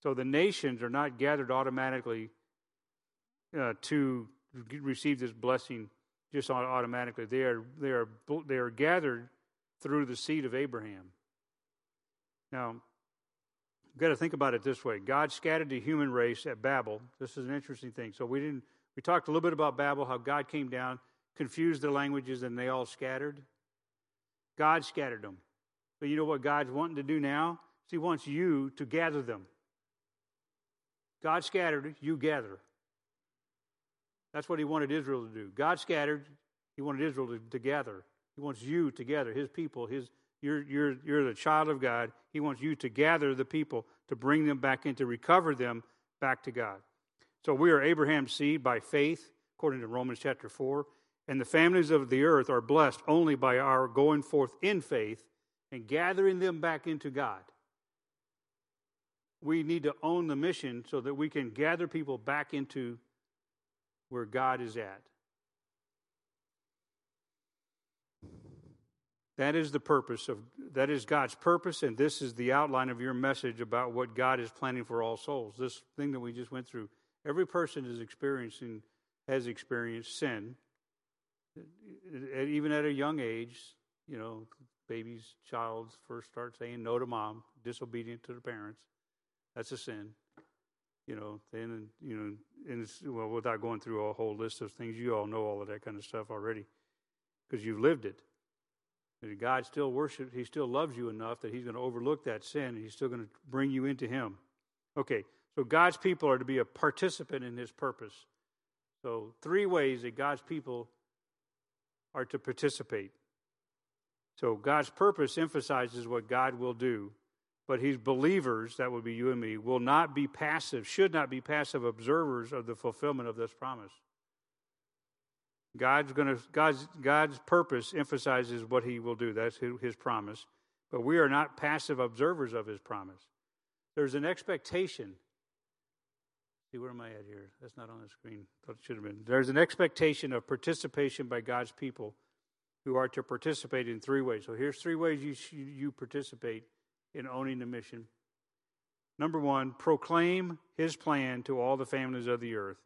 So the nations are not gathered automatically uh, to receive this blessing just automatically. They are, they, are, they are gathered through the seed of Abraham. Now, you've got to think about it this way God scattered the human race at Babel. This is an interesting thing. So we didn't we talked a little bit about Babel, how God came down, confused their languages, and they all scattered. God scattered them. But you know what God's wanting to do now? He wants you to gather them. God scattered, you gather. That's what he wanted Israel to do. God scattered, he wanted Israel to, to gather. He wants you to gather, his people, his you're, you're, you're the child of God. He wants you to gather the people, to bring them back in, to recover them back to God. So we are Abraham's seed by faith, according to Romans chapter 4. And the families of the earth are blessed only by our going forth in faith and gathering them back into God. We need to own the mission so that we can gather people back into where God is at. That is the purpose of that is God's purpose, and this is the outline of your message about what God is planning for all souls. This thing that we just went through. Every person is experiencing, has experienced sin, even at a young age. You know, babies, child first start saying no to mom, disobedient to the parents. That's a sin. You know, then you know, and it's, well, without going through a whole list of things, you all know all of that kind of stuff already because you've lived it. God still worships, He still loves you enough that He's going to overlook that sin and He's still going to bring you into Him. Okay, so God's people are to be a participant in his purpose. So, three ways that God's people are to participate. So, God's purpose emphasizes what God will do, but his believers, that would be you and me, will not be passive, should not be passive observers of the fulfillment of this promise. God's to God's God's purpose emphasizes what He will do. That's His promise. But we are not passive observers of His promise. There's an expectation. See, where am I at here? That's not on the screen. Thought it should have been. There's an expectation of participation by God's people who are to participate in three ways. So here's three ways you, you participate in owning the mission. Number one, proclaim his plan to all the families of the earth.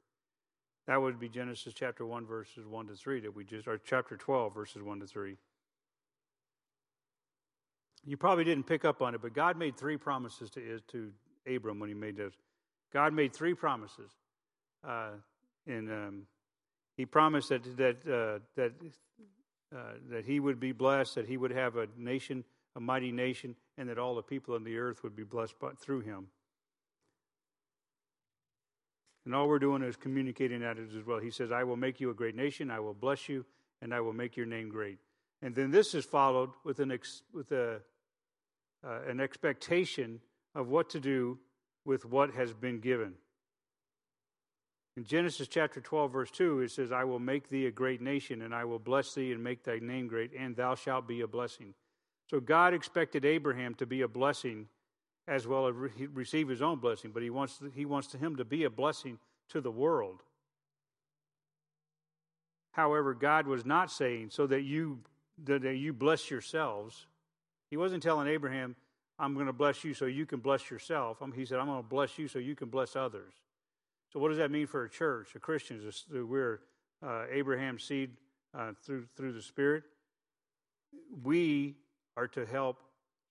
That would be Genesis chapter 1, verses 1 to 3, that we just, or chapter 12, verses 1 to 3. You probably didn't pick up on it, but God made three promises to, to Abram when he made those. God made three promises. Uh, and um, he promised that, that, uh, that uh, that he would be blessed, that he would have a nation, a mighty nation, and that all the people on the earth would be blessed by, through him. And all we're doing is communicating that as well. He says, I will make you a great nation, I will bless you, and I will make your name great. And then this is followed with an, ex, with a, uh, an expectation of what to do with what has been given. In Genesis chapter 12, verse 2, it says, I will make thee a great nation, and I will bless thee and make thy name great, and thou shalt be a blessing. So God expected Abraham to be a blessing as well as receive his own blessing, but he wants, he wants him to be a blessing to the world. However, God was not saying so that you, that you bless yourselves. He wasn't telling Abraham, I'm going to bless you so you can bless yourself. He said, I'm going to bless you so you can bless others. So, what does that mean for a church, a Christians? We're uh, Abraham's seed uh, through through the Spirit. We are to help.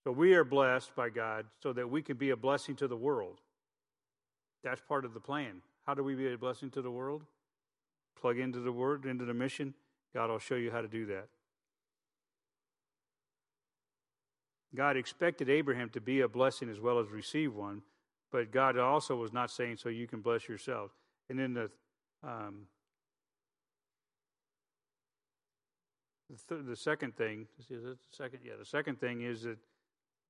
So we are blessed by God, so that we can be a blessing to the world. That's part of the plan. How do we be a blessing to the world? Plug into the Word, into the mission. God will show you how to do that. God expected Abraham to be a blessing as well as receive one, but God also was not saying so you can bless yourself. And then the um, the, th- the, second thing is the second yeah the second thing is that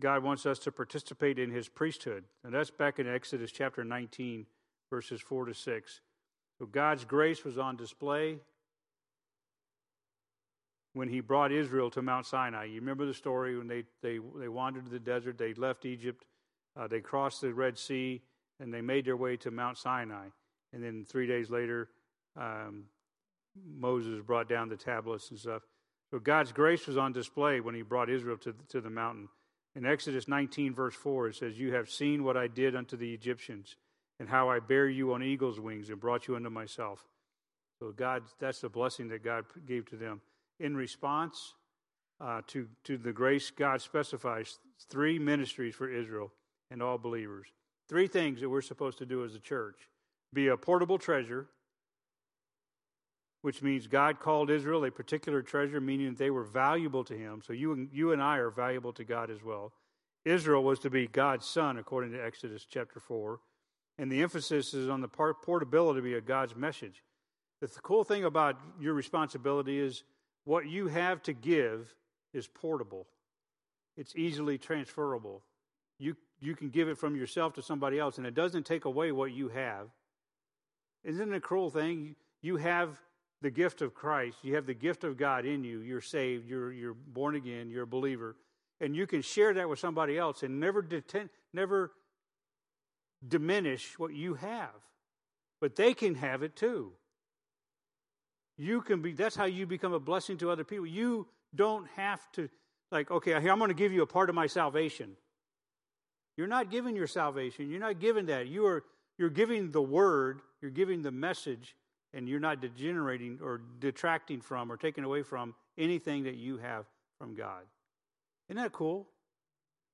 God wants us to participate in His priesthood, and that's back in Exodus chapter 19, verses four to six. So God's grace was on display when He brought Israel to Mount Sinai. You remember the story when they they they wandered to the desert, they left Egypt uh, they crossed the Red Sea and they made their way to Mount Sinai. And then three days later, um, Moses brought down the tablets and stuff. So God's grace was on display when he brought Israel to, to the mountain. In Exodus 19, verse 4, it says, You have seen what I did unto the Egyptians, and how I bare you on eagle's wings and brought you unto myself. So God, that's the blessing that God gave to them. In response uh, to, to the grace, God specifies three ministries for Israel and all believers. Three things that we're supposed to do as a church be a portable treasure, which means God called Israel a particular treasure, meaning that they were valuable to Him. So you and, you and I are valuable to God as well. Israel was to be God's son, according to Exodus chapter 4. And the emphasis is on the portability of God's message. The cool thing about your responsibility is what you have to give is portable, it's easily transferable. You you can give it from yourself to somebody else, and it doesn't take away what you have. Isn't it a cruel thing? You have the gift of Christ, you have the gift of God in you. You're saved, you're, you're born again, you're a believer, and you can share that with somebody else and never, deten- never diminish what you have. But they can have it too. You can be, that's how you become a blessing to other people. You don't have to, like, okay, I'm going to give you a part of my salvation. You're not giving your salvation. You're not giving that. You are you're giving the word, you're giving the message, and you're not degenerating or detracting from or taking away from anything that you have from God. Isn't that cool?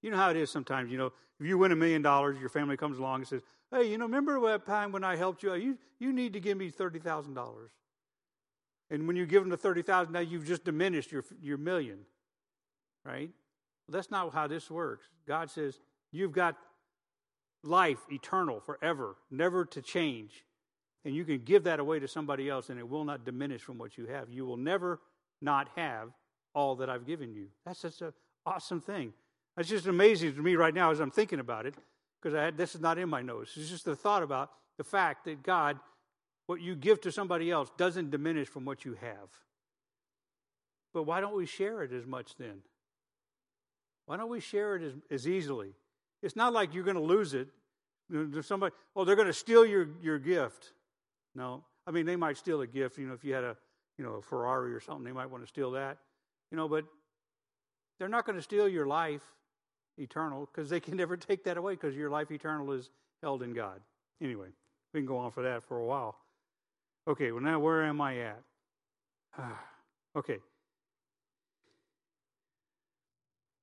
You know how it is sometimes, you know, if you win a million dollars, your family comes along and says, Hey, you know, remember that time when I helped you? You you need to give me thirty thousand dollars. And when you give them the thirty thousand, now you've just diminished your your million. Right? Well, that's not how this works. God says, You've got life eternal forever, never to change. And you can give that away to somebody else and it will not diminish from what you have. You will never not have all that I've given you. That's such an awesome thing. That's just amazing to me right now as I'm thinking about it, because this is not in my notes. It's just the thought about the fact that God, what you give to somebody else doesn't diminish from what you have. But why don't we share it as much then? Why don't we share it as, as easily? It's not like you're going to lose it. There's somebody, oh, they're going to steal your, your gift. No. I mean, they might steal a gift. You know, if you had a, you know, a Ferrari or something, they might want to steal that. You know, but they're not going to steal your life eternal because they can never take that away because your life eternal is held in God. Anyway, we can go on for that for a while. Okay, well, now where am I at? okay.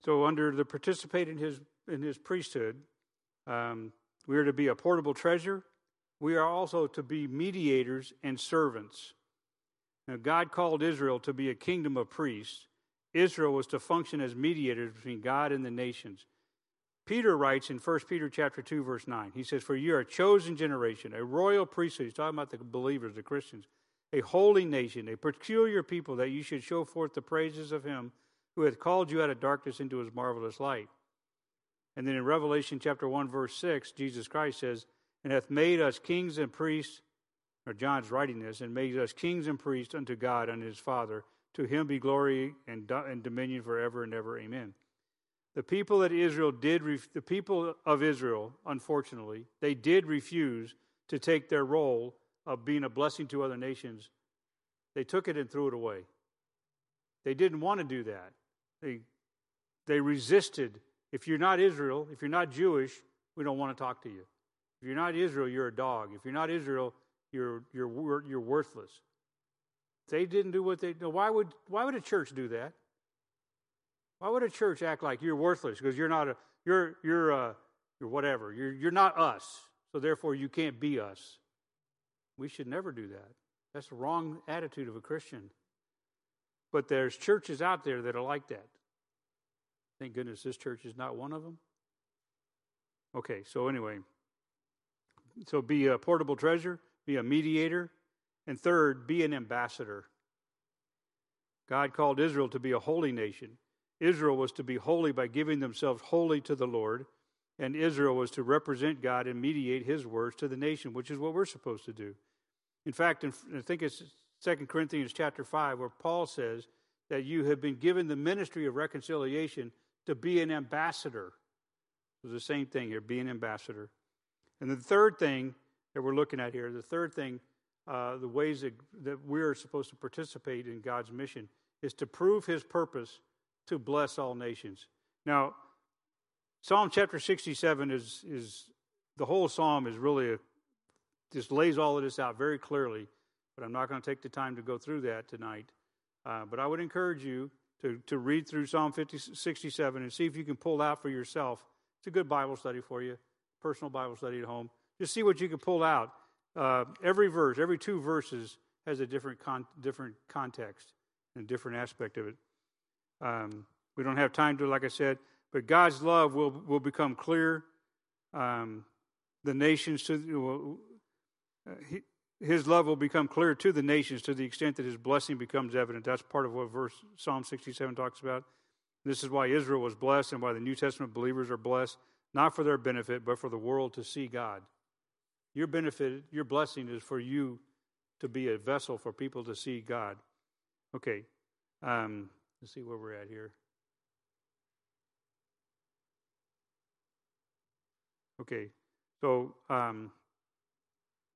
So, under the participate in his, in his priesthood, um, we are to be a portable treasure. We are also to be mediators and servants. Now, God called Israel to be a kingdom of priests. Israel was to function as mediators between God and the nations. Peter writes in 1 Peter chapter 2, verse 9, he says, For you are a chosen generation, a royal priesthood. He's talking about the believers, the Christians, a holy nation, a peculiar people, that you should show forth the praises of him who hath called you out of darkness into his marvelous light. And then in Revelation chapter 1, verse 6, Jesus Christ says, And hath made us kings and priests, or John's writing this, and made us kings and priests unto God and his Father. To him be glory and, and dominion forever and ever. Amen. The people that Israel did, the people of Israel, unfortunately, they did refuse to take their role of being a blessing to other nations. They took it and threw it away. They didn't want to do that. They, they resisted. If you're not Israel, if you're not Jewish, we don't want to talk to you. If you're not Israel, you're a dog. If you're not Israel, you're, you're, you're worthless. They didn't do what they. Why would, why would a church do that? Why would a church act like you're worthless because you're not a you're you're uh you're whatever you're you're not us so therefore you can't be us. We should never do that. That's the wrong attitude of a Christian. But there's churches out there that are like that. Thank goodness this church is not one of them. Okay, so anyway, so be a portable treasure, be a mediator, and third, be an ambassador. God called Israel to be a holy nation. Israel was to be holy by giving themselves wholly to the Lord, and Israel was to represent God and mediate his words to the nation, which is what we're supposed to do. In fact, in, I think it's 2 Corinthians chapter 5, where Paul says that you have been given the ministry of reconciliation to be an ambassador. It's the same thing here, be an ambassador. And the third thing that we're looking at here, the third thing, uh, the ways that, that we're supposed to participate in God's mission is to prove his purpose to bless all nations. Now, Psalm chapter 67 is, is the whole psalm is really a, just lays all of this out very clearly but I'm not going to take the time to go through that tonight. Uh, but I would encourage you to, to read through Psalm 50, 67 and see if you can pull out for yourself. It's a good Bible study for you, personal Bible study at home. Just see what you can pull out. Uh, every verse, every two verses, has a different con- different context and different aspect of it. Um, we don't have time to, like I said, but God's love will will become clear. Um, the nations to uh, he, his love will become clear to the nations to the extent that his blessing becomes evident. That's part of what verse Psalm 67 talks about. This is why Israel was blessed and why the New Testament believers are blessed, not for their benefit, but for the world to see God. Your benefit, your blessing is for you to be a vessel for people to see God. Okay, um, let's see where we're at here. Okay, so um,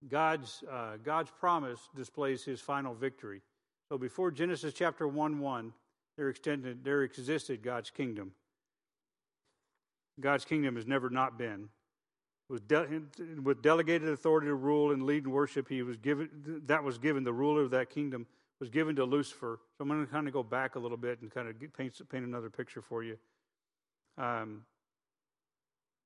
God's, uh, God's promise displays his final victory. So before Genesis chapter 1 1, there, extended, there existed God's kingdom. God's kingdom has never not been. With, de- with delegated authority to rule and lead and worship, he was given that was given the ruler of that kingdom was given to Lucifer. So I'm going to kind of go back a little bit and kind of paint paint another picture for you. Um,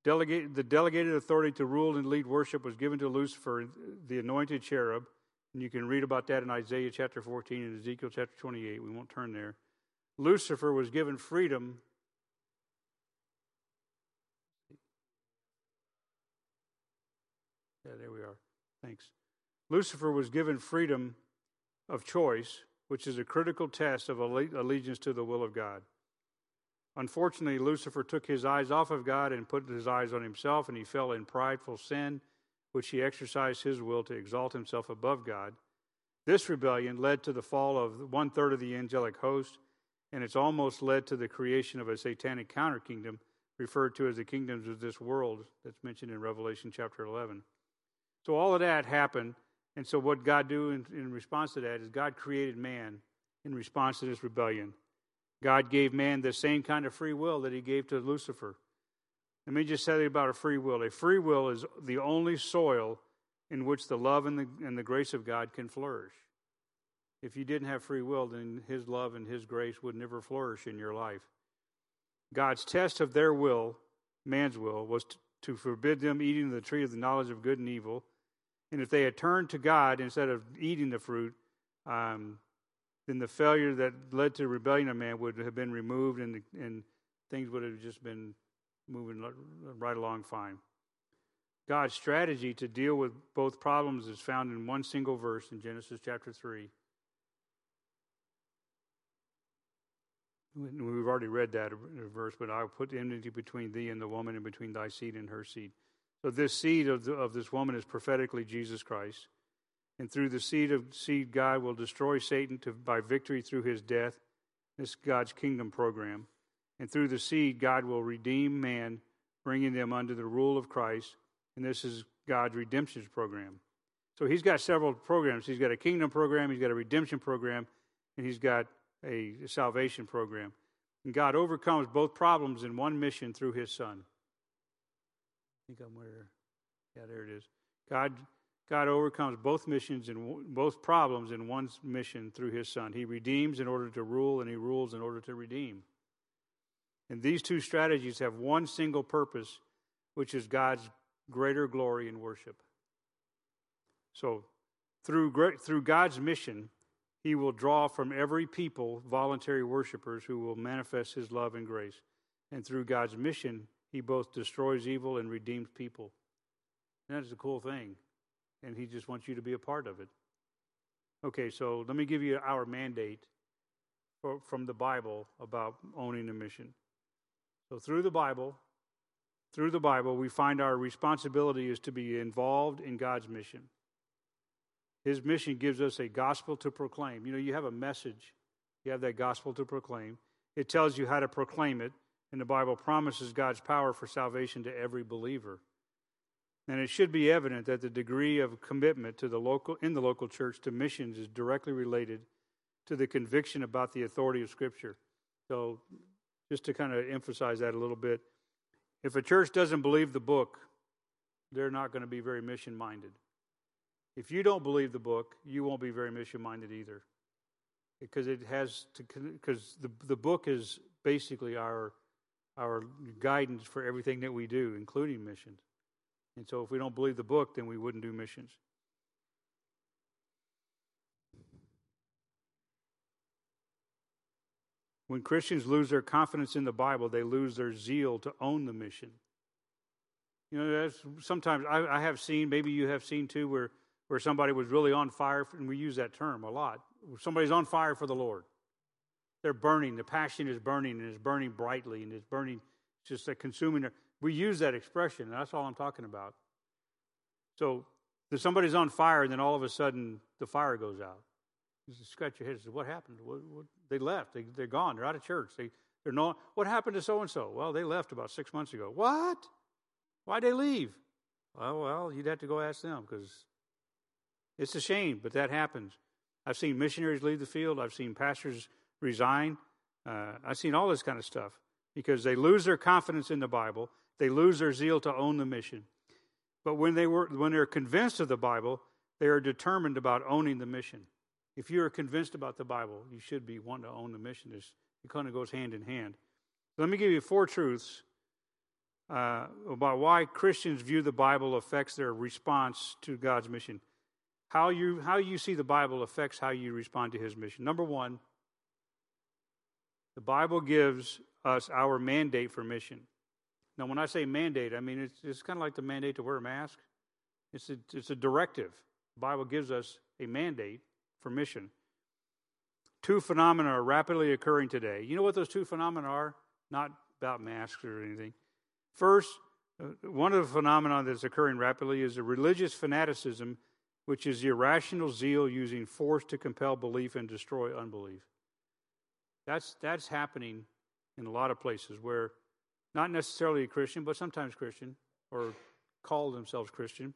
Delegate, the delegated authority to rule and lead worship was given to Lucifer, the anointed cherub. And you can read about that in Isaiah chapter 14 and Ezekiel chapter 28. We won't turn there. Lucifer was given freedom. Yeah, there we are. Thanks. Lucifer was given freedom of choice, which is a critical test of allegiance to the will of God. Unfortunately, Lucifer took his eyes off of God and put his eyes on himself, and he fell in prideful sin, which he exercised his will to exalt himself above God. This rebellion led to the fall of one third of the angelic host, and it's almost led to the creation of a satanic counter kingdom referred to as the kingdoms of this world that's mentioned in Revelation chapter 11. So all of that happened, and so what God do in, in response to that is God created man in response to this rebellion. God gave man the same kind of free will that he gave to Lucifer. Let me just tell you about a free will. A free will is the only soil in which the love and the, and the grace of God can flourish. If you didn't have free will, then His love and His grace would never flourish in your life. God's test of their will, man's will, was to, to forbid them eating the tree of the knowledge of good and evil. And if they had turned to God instead of eating the fruit, um, then the failure that led to rebellion of man would have been removed and, and things would have just been moving right along fine. God's strategy to deal with both problems is found in one single verse in Genesis chapter 3. We've already read that verse, but I'll put enmity between thee and the woman, and between thy seed and her seed. So this seed of, the, of this woman is prophetically Jesus Christ, and through the seed of seed, God will destroy Satan to, by victory through his death. This is God's kingdom program, and through the seed, God will redeem man, bringing them under the rule of Christ. And this is God's redemption program. So He's got several programs. He's got a kingdom program, He's got a redemption program, and He's got a salvation program. And God overcomes both problems in one mission through his son. Think I'm where, yeah, there it is. God, God overcomes both missions and both problems in one mission through his son. He redeems in order to rule, and he rules in order to redeem. And these two strategies have one single purpose, which is God's greater glory and worship. So, through, through God's mission, he will draw from every people voluntary worshipers who will manifest his love and grace. And through God's mission, he both destroys evil and redeems people. And that's a cool thing. And he just wants you to be a part of it. Okay, so let me give you our mandate for, from the Bible about owning a mission. So through the Bible, through the Bible, we find our responsibility is to be involved in God's mission. His mission gives us a gospel to proclaim. You know, you have a message, you have that gospel to proclaim. It tells you how to proclaim it, and the Bible promises God's power for salvation to every believer. And it should be evident that the degree of commitment to the local in the local church to missions is directly related to the conviction about the authority of Scripture. So, just to kind of emphasize that a little bit, if a church doesn't believe the book, they're not going to be very mission minded. If you don't believe the book, you won't be very mission minded either. Because it has to, because the, the book is basically our, our guidance for everything that we do, including missions. And so if we don't believe the book, then we wouldn't do missions. When Christians lose their confidence in the Bible, they lose their zeal to own the mission. You know, sometimes I, I, have seen, maybe you have seen too, where where somebody was really on fire, and we use that term a lot. Somebody's on fire for the Lord. They're burning. The passion is burning, and it's burning brightly, and it's burning, just a consuming. We use that expression, that's all I'm talking about. So, if somebody's on fire, and then all of a sudden the fire goes out. You scratch your head and say, What happened? What, what? They left. They, they're gone. They're out of church. They, they're no, what happened to so and so? Well, they left about six months ago. What? Why'd they leave? Well, well, you'd have to go ask them because it's a shame, but that happens. I've seen missionaries leave the field. I've seen pastors resign. Uh, I've seen all this kind of stuff because they lose their confidence in the Bible. They lose their zeal to own the mission. But when they were when they're convinced of the Bible, they are determined about owning the mission. If you are convinced about the Bible, you should be wanting to own the mission. It's, it kind of goes hand in hand. Let me give you four truths uh, about why Christians view the Bible affects their response to God's mission. How you, how you see the Bible affects how you respond to his mission. Number one, the Bible gives us our mandate for mission. Now, when I say mandate, I mean it's, it's kind of like the mandate to wear a mask. It's a, it's a directive. The Bible gives us a mandate for mission. Two phenomena are rapidly occurring today. You know what those two phenomena are? Not about masks or anything. First, Uh, one of the phenomena that's occurring rapidly is a religious fanaticism, which is irrational zeal using force to compel belief and destroy unbelief. That's, that's happening in a lot of places where not necessarily Christian, but sometimes Christian or call themselves Christian.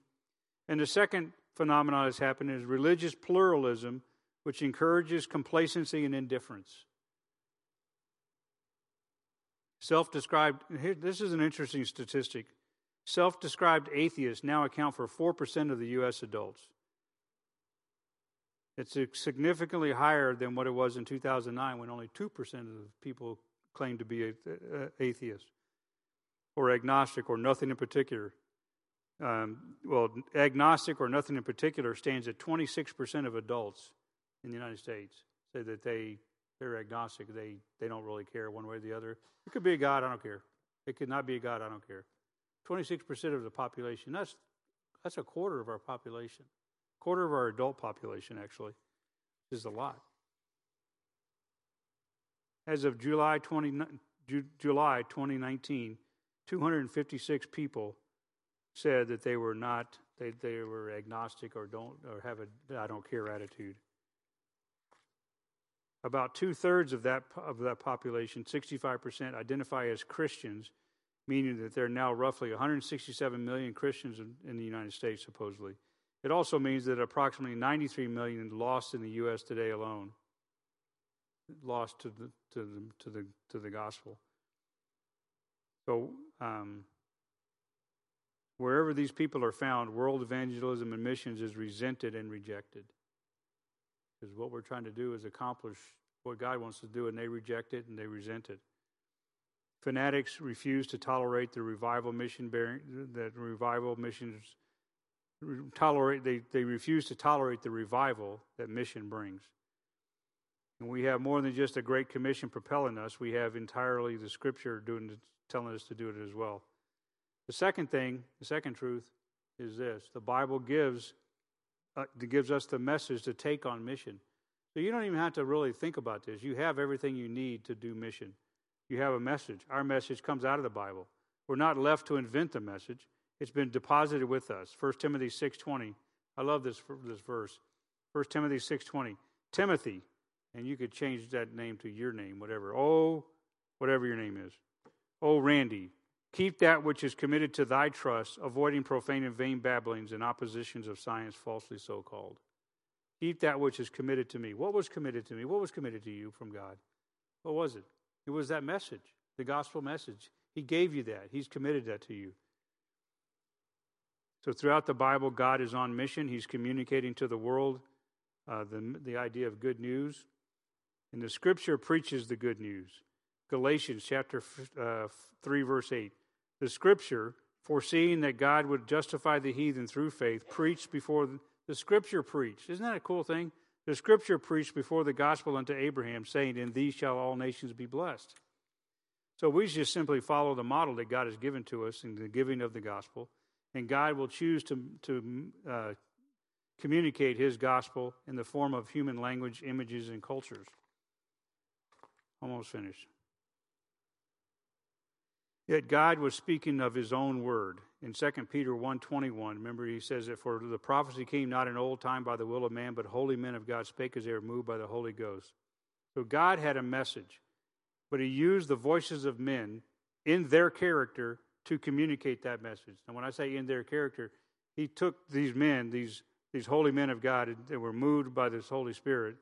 And the second phenomenon that's happening is religious pluralism, which encourages complacency and indifference. Self described, this is an interesting statistic. Self described atheists now account for 4% of the U.S. adults. It's significantly higher than what it was in 2009 when only 2% of people claimed to be atheists or agnostic or nothing in particular. Um, well, agnostic or nothing in particular stands at 26% of adults in the United States say that they they're agnostic. They they don't really care one way or the other. It could be a God. I don't care. It could not be a God. I don't care. 26% of the population. That's that's a quarter of our population. Quarter of our adult population actually is a lot. As of July 20, July 2019, 256 people said that they were not they, they were agnostic or don't or have a I don't care attitude. About two thirds of that of that population, 65%, identify as Christians, meaning that there are now roughly 167 million Christians in, in the United States, supposedly. It also means that approximately 93 million lost in the U.S. today alone, lost to the to the to the to the gospel. So, um, wherever these people are found, world evangelism and missions is resented and rejected. Because what we're trying to do is accomplish what God wants to do, and they reject it and they resent it. Fanatics refuse to tolerate the revival mission bearing that revival missions tolerate they, they refuse to tolerate the revival that mission brings. And we have more than just a great commission propelling us, we have entirely the scripture doing telling us to do it as well. The second thing, the second truth is this the Bible gives, uh, gives us the message to take on mission. So you don't even have to really think about this. You have everything you need to do mission. You have a message. Our message comes out of the Bible. We're not left to invent the message. It's been deposited with us. 1 Timothy 6:20. I love this this verse. 1 Timothy 6:20. Timothy, and you could change that name to your name, whatever. Oh, whatever your name is. Oh, Randy, keep that which is committed to thy trust, avoiding profane and vain babblings and oppositions of science falsely so called. Keep that which is committed to me. What was committed to me? What was committed to you from God? What was it? It was that message, the gospel message. He gave you that, He's committed that to you. So, throughout the Bible, God is on mission. He's communicating to the world uh, the, the idea of good news. And the scripture preaches the good news. Galatians chapter uh, 3, verse 8. The scripture, foreseeing that God would justify the heathen through faith, preached before the, scripture preached. Isn't that a cool thing? The scripture preached before the gospel unto Abraham, saying, In thee shall all nations be blessed. So we just simply follow the model that God has given to us in the giving of the gospel, and God will choose to, to uh, communicate his gospel in the form of human language, images, and cultures. Almost finished. Yet God was speaking of his own word. In 2 Peter 1.21, remember he says that for the prophecy came not in old time by the will of man, but holy men of God spake as they were moved by the Holy Ghost. So God had a message, but he used the voices of men in their character to communicate that message. And when I say in their character, he took these men, these, these holy men of God that were moved by this Holy Spirit,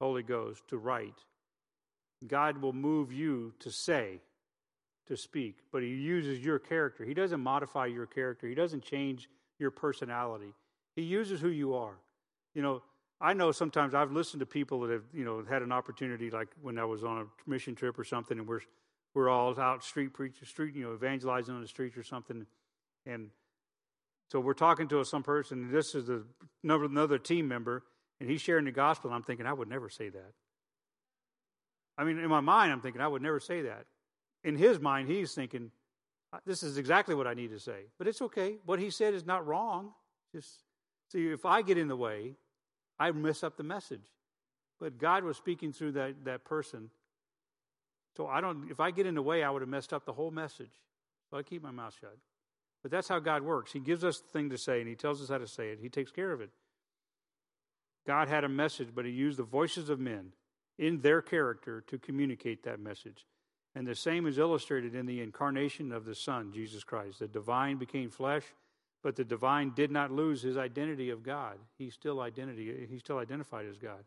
Holy Ghost, to write. God will move you to say to speak, but he uses your character. He doesn't modify your character, he doesn't change your personality. He uses who you are. You know, I know sometimes I've listened to people that have, you know, had an opportunity like when I was on a mission trip or something and we're we're all out street preaching, street, you know, evangelizing on the streets or something. And so we're talking to some person, and this is the, another team member, and he's sharing the gospel, and I'm thinking, I would never say that. I mean, in my mind, I'm thinking, I would never say that in his mind, he's thinking, this is exactly what I need to say. But it's okay. What he said is not wrong. Just see, if I get in the way, I mess up the message. But God was speaking through that, that person. So I don't if I get in the way, I would have messed up the whole message. So I keep my mouth shut. But that's how God works. He gives us the thing to say and He tells us how to say it. He takes care of it. God had a message, but He used the voices of men in their character to communicate that message. And the same is illustrated in the incarnation of the Son, Jesus Christ. The divine became flesh, but the divine did not lose his identity of God. He still identity he still identified as God.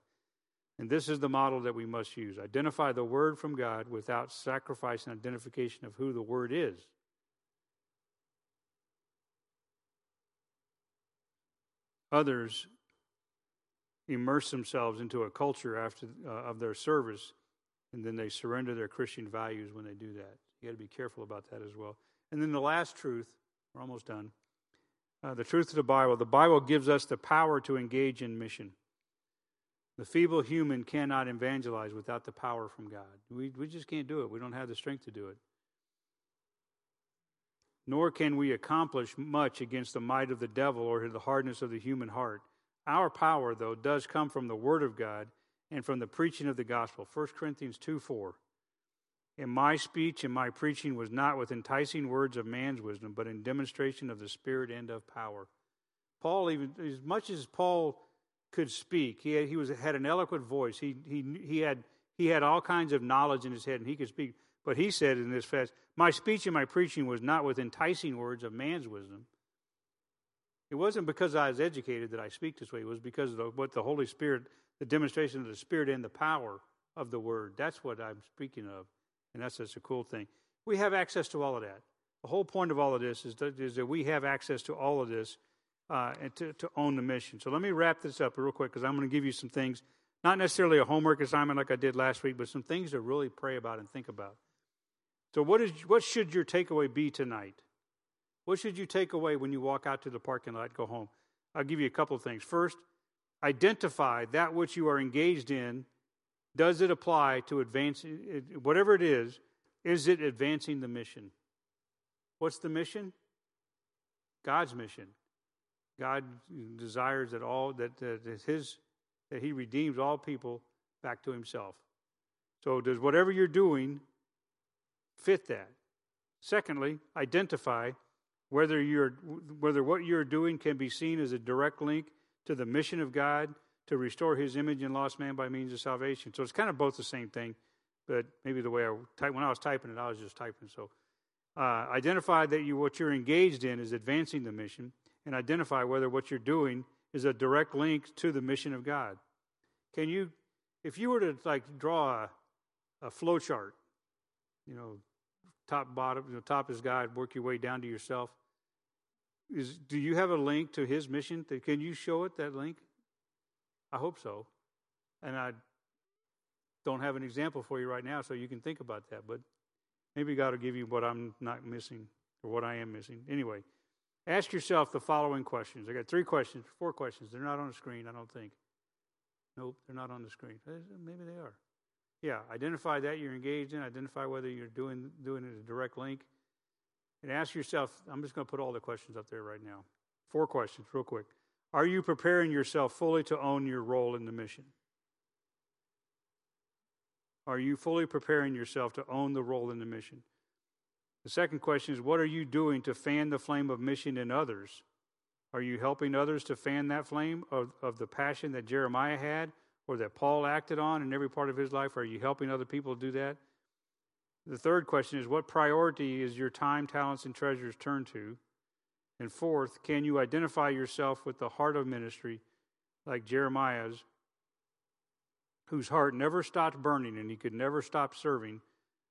And this is the model that we must use. Identify the word from God without sacrifice and identification of who the word is. Others immerse themselves into a culture after uh, of their service and then they surrender their Christian values when they do that. You got to be careful about that as well. And then the last truth, we're almost done. Uh, the truth of the Bible. The Bible gives us the power to engage in mission. The feeble human cannot evangelize without the power from God. We, we just can't do it. We don't have the strength to do it. Nor can we accomplish much against the might of the devil or the hardness of the human heart. Our power, though, does come from the Word of God and from the preaching of the gospel. 1 Corinthians 2 4. In my speech and my preaching was not with enticing words of man's wisdom, but in demonstration of the Spirit and of power. Paul, even as much as Paul could speak, he had, he was had an eloquent voice. He he he had he had all kinds of knowledge in his head, and he could speak. But he said in this fast, my speech and my preaching was not with enticing words of man's wisdom. It wasn't because I was educated that I speak this way. It was because of what the Holy Spirit the demonstration of the Spirit and the power of the Word. That's what I'm speaking of. And that's just a cool thing. We have access to all of that. The whole point of all of this is that, is that we have access to all of this uh, and to, to own the mission. So let me wrap this up real quick because I'm going to give you some things, not necessarily a homework assignment like I did last week, but some things to really pray about and think about. So, what, is, what should your takeaway be tonight? What should you take away when you walk out to the parking lot, go home? I'll give you a couple of things. First, identify that which you are engaged in. Does it apply to advancing, whatever it is, is it advancing the mission? What's the mission? God's mission. God desires that all that, that his that he redeems all people back to himself. So does whatever you're doing fit that? Secondly, identify whether you're whether what you're doing can be seen as a direct link to the mission of God to restore his image in lost man by means of salvation. So it's kind of both the same thing, but maybe the way I type when I was typing it, I was just typing. So uh, identify that you what you're engaged in is advancing the mission, and identify whether what you're doing is a direct link to the mission of God. Can you, if you were to like draw a, a flow chart, you know, top bottom, you know, top is God, work your way down to yourself is do you have a link to his mission? Can you show it that link? I hope so. And I don't have an example for you right now, so you can think about that. But maybe God will give you what I'm not missing or what I am missing. Anyway, ask yourself the following questions. I got three questions, four questions. They're not on the screen, I don't think. Nope, they're not on the screen. Maybe they are. Yeah, identify that you're engaged in. Identify whether you're doing doing it a direct link and ask yourself I'm just going to put all the questions up there right now. Four questions, real quick. Are you preparing yourself fully to own your role in the mission? Are you fully preparing yourself to own the role in the mission? The second question is what are you doing to fan the flame of mission in others? Are you helping others to fan that flame of, of the passion that Jeremiah had or that Paul acted on in every part of his life? Are you helping other people do that? The third question is what priority is your time, talents, and treasures turned to? And fourth, can you identify yourself with the heart of ministry like Jeremiah's, whose heart never stopped burning and he could never stop serving,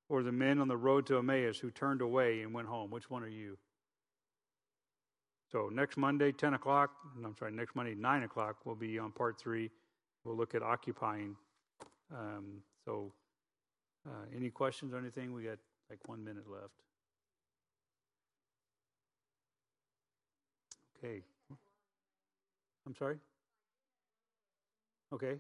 or the men on the road to Emmaus who turned away and went home? Which one are you? So next Monday, 10 o'clock, I'm sorry, next Monday, 9 o'clock, we'll be on part three. We'll look at occupying. Um, so uh, any questions or anything? We got like one minute left. Okay. I'm sorry? Okay.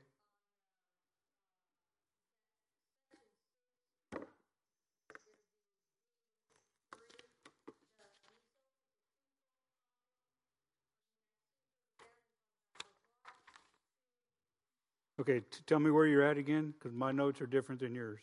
Okay, t- tell me where you're at again, because my notes are different than yours.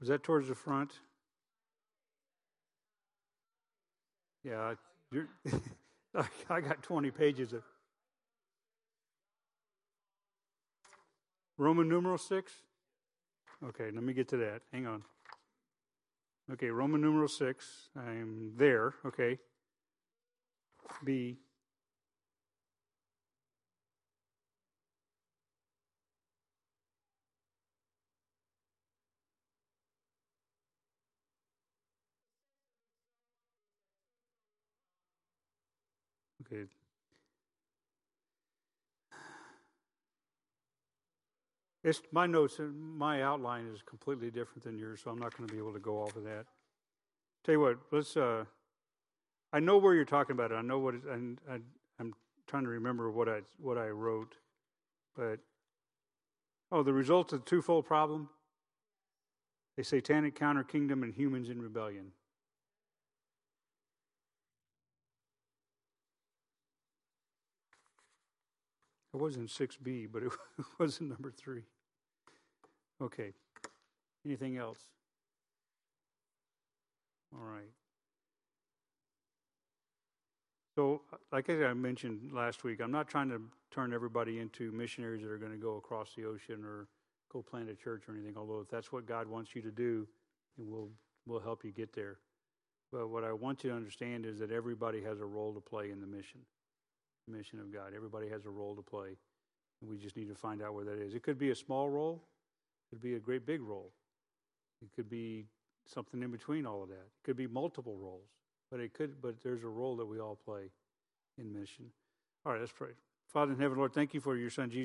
Was that towards the front? Yeah, I, I got 20 pages of. Roman numeral 6? Okay, let me get to that. Hang on. Okay, Roman numeral 6. I'm there. Okay. B. Okay. It's my notes, my outline is completely different than yours, so I'm not going to be able to go off of that. Tell you what, let's. Uh, I know where you're talking about it. I know what, it, and I, I'm trying to remember what I what I wrote, but oh, the result of the twofold problem: a satanic counter kingdom and humans in rebellion. It wasn't 6b, but it was number 3. Okay. Anything else? All right. So, like I mentioned last week, I'm not trying to turn everybody into missionaries that are going to go across the ocean or go plant a church or anything. Although, if that's what God wants you to do, we'll we'll help you get there. But what I want you to understand is that everybody has a role to play in the mission mission of God. Everybody has a role to play. We just need to find out where that is. It could be a small role, could be a great big role. It could be something in between all of that. It could be multiple roles. But it could but there's a role that we all play in mission. All right, let's pray. Father in heaven, Lord, thank you for your son Jesus.